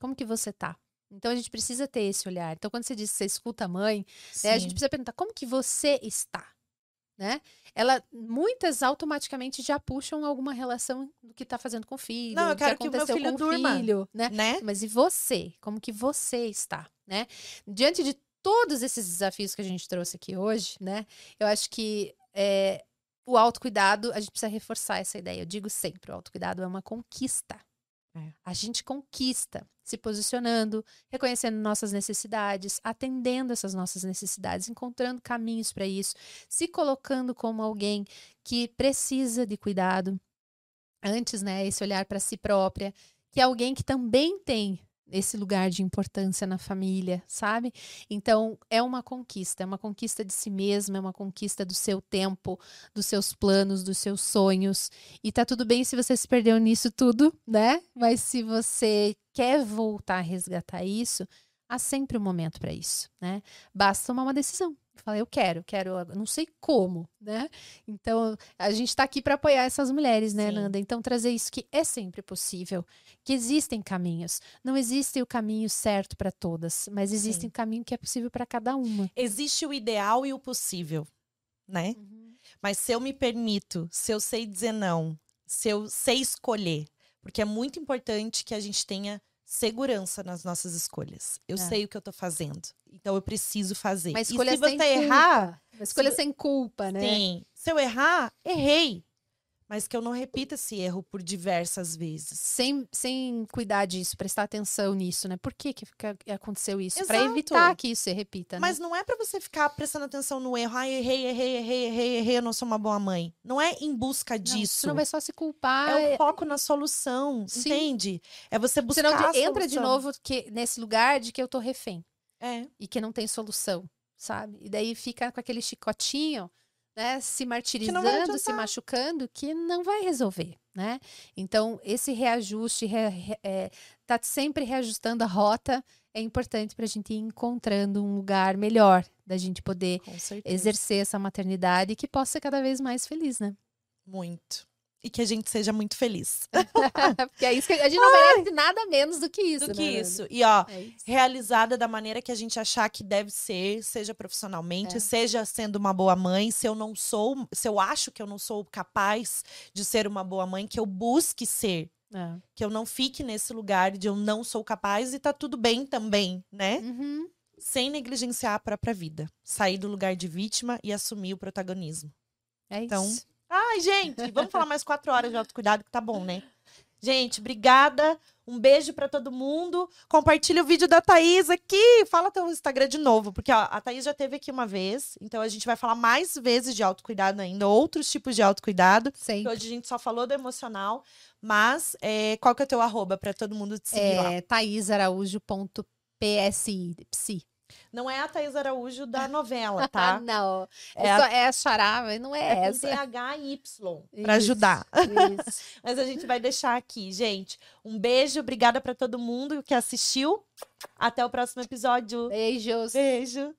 Como que você tá? Então a gente precisa ter esse olhar. Então quando você diz que você escuta a mãe, né, a gente precisa perguntar como que você está, né? Ela muitas automaticamente já puxam alguma relação do que tá fazendo com o filho, Não, eu do que quero que o meu aconteceu filho com o durma. filho, né? né? Mas e você? Como que você está, né? Diante de todos esses desafios que a gente trouxe aqui hoje, né? Eu acho que é, o autocuidado, a gente precisa reforçar essa ideia. Eu digo sempre, o autocuidado é uma conquista. É. A gente conquista se posicionando, reconhecendo nossas necessidades, atendendo essas nossas necessidades, encontrando caminhos para isso, se colocando como alguém que precisa de cuidado. Antes, né, esse olhar para si própria, que é alguém que também tem esse lugar de importância na família, sabe? Então, é uma conquista, é uma conquista de si mesma, é uma conquista do seu tempo, dos seus planos, dos seus sonhos. E tá tudo bem se você se perdeu nisso tudo, né? Mas se você quer voltar a resgatar isso, há sempre um momento para isso, né? Basta tomar uma decisão. Falar, eu quero, quero, não sei como, né? Então, a gente está aqui para apoiar essas mulheres, né, Sim. Nanda? Então, trazer isso que é sempre possível, que existem caminhos. Não existe o caminho certo para todas, mas existe Sim. um caminho que é possível para cada uma. Existe o ideal e o possível, né? Mas se eu me permito, se eu sei dizer não, se eu sei escolher, porque é muito importante que a gente tenha segurança nas nossas escolhas. Eu É. sei o que eu tô fazendo, então eu preciso fazer. Uma e escolha se você sem errar, culpa. Escolha se- sem culpa, né? sim. Se eu errar, errei. Mas que eu não repita esse erro por diversas vezes. Sem, sem cuidar disso, prestar atenção nisso, né? Por que, que aconteceu isso? Para evitar que isso se repita, né? Mas não é pra você ficar prestando atenção no erro. Ai, errei, errei, errei, errei, errei, eu não sou uma boa mãe. Não é em busca Não, disso. Você não vai só se culpar. É o foco na solução, Sim. entende? É você buscar Senão a entra de novo que, nesse lugar de que eu tô refém É. e que não tem solução, sabe? E daí fica com aquele chicotinho, né? Se martirizando, se machucando, que não vai resolver, né? Então, esse reajuste, re, re- é, tá sempre reajustando a rota, é importante pra gente ir encontrando um lugar melhor da gente poder exercer essa maternidade que possa ser cada vez mais feliz, né? Muito. E que a gente seja muito feliz. (laughs) Porque é isso que a gente não merece nada menos do que isso, Do né, que Nanda? isso. E, ó, É isso. realizada da maneira que a gente achar que deve ser, seja profissionalmente, É. seja sendo uma boa mãe, se eu não sou, se eu acho que eu não sou capaz de ser uma boa mãe, que eu busque ser, É. que eu não fique nesse lugar de eu não sou capaz e tá tudo bem também, né? Uhum. Sem negligenciar a própria vida. Sair do lugar de vítima e assumir o protagonismo. É Então, isso. Ai, gente, vamos falar mais quatro horas de autocuidado, que tá bom, né? Gente, obrigada. Um beijo pra todo mundo. Compartilha o vídeo da Thaís aqui. Fala teu Instagram de novo, porque ó, a Thaís já teve aqui uma vez. Então a gente vai falar mais vezes de autocuidado ainda, outros tipos de autocuidado. Sempre. Hoje a gente só falou do emocional. Mas é, qual que é o teu arroba pra todo mundo te seguir lá? É thaisaraújo.psi. Não é a Thaís Araújo da (laughs) novela, tá? (laughs) não. É, É a- é a xará, mas não é, É essa. E Y, pra Isso, ajudar. Isso. (laughs) Mas a gente vai deixar aqui, gente. Um beijo, obrigada pra todo mundo que assistiu. Até o próximo episódio. Beijos. Beijo.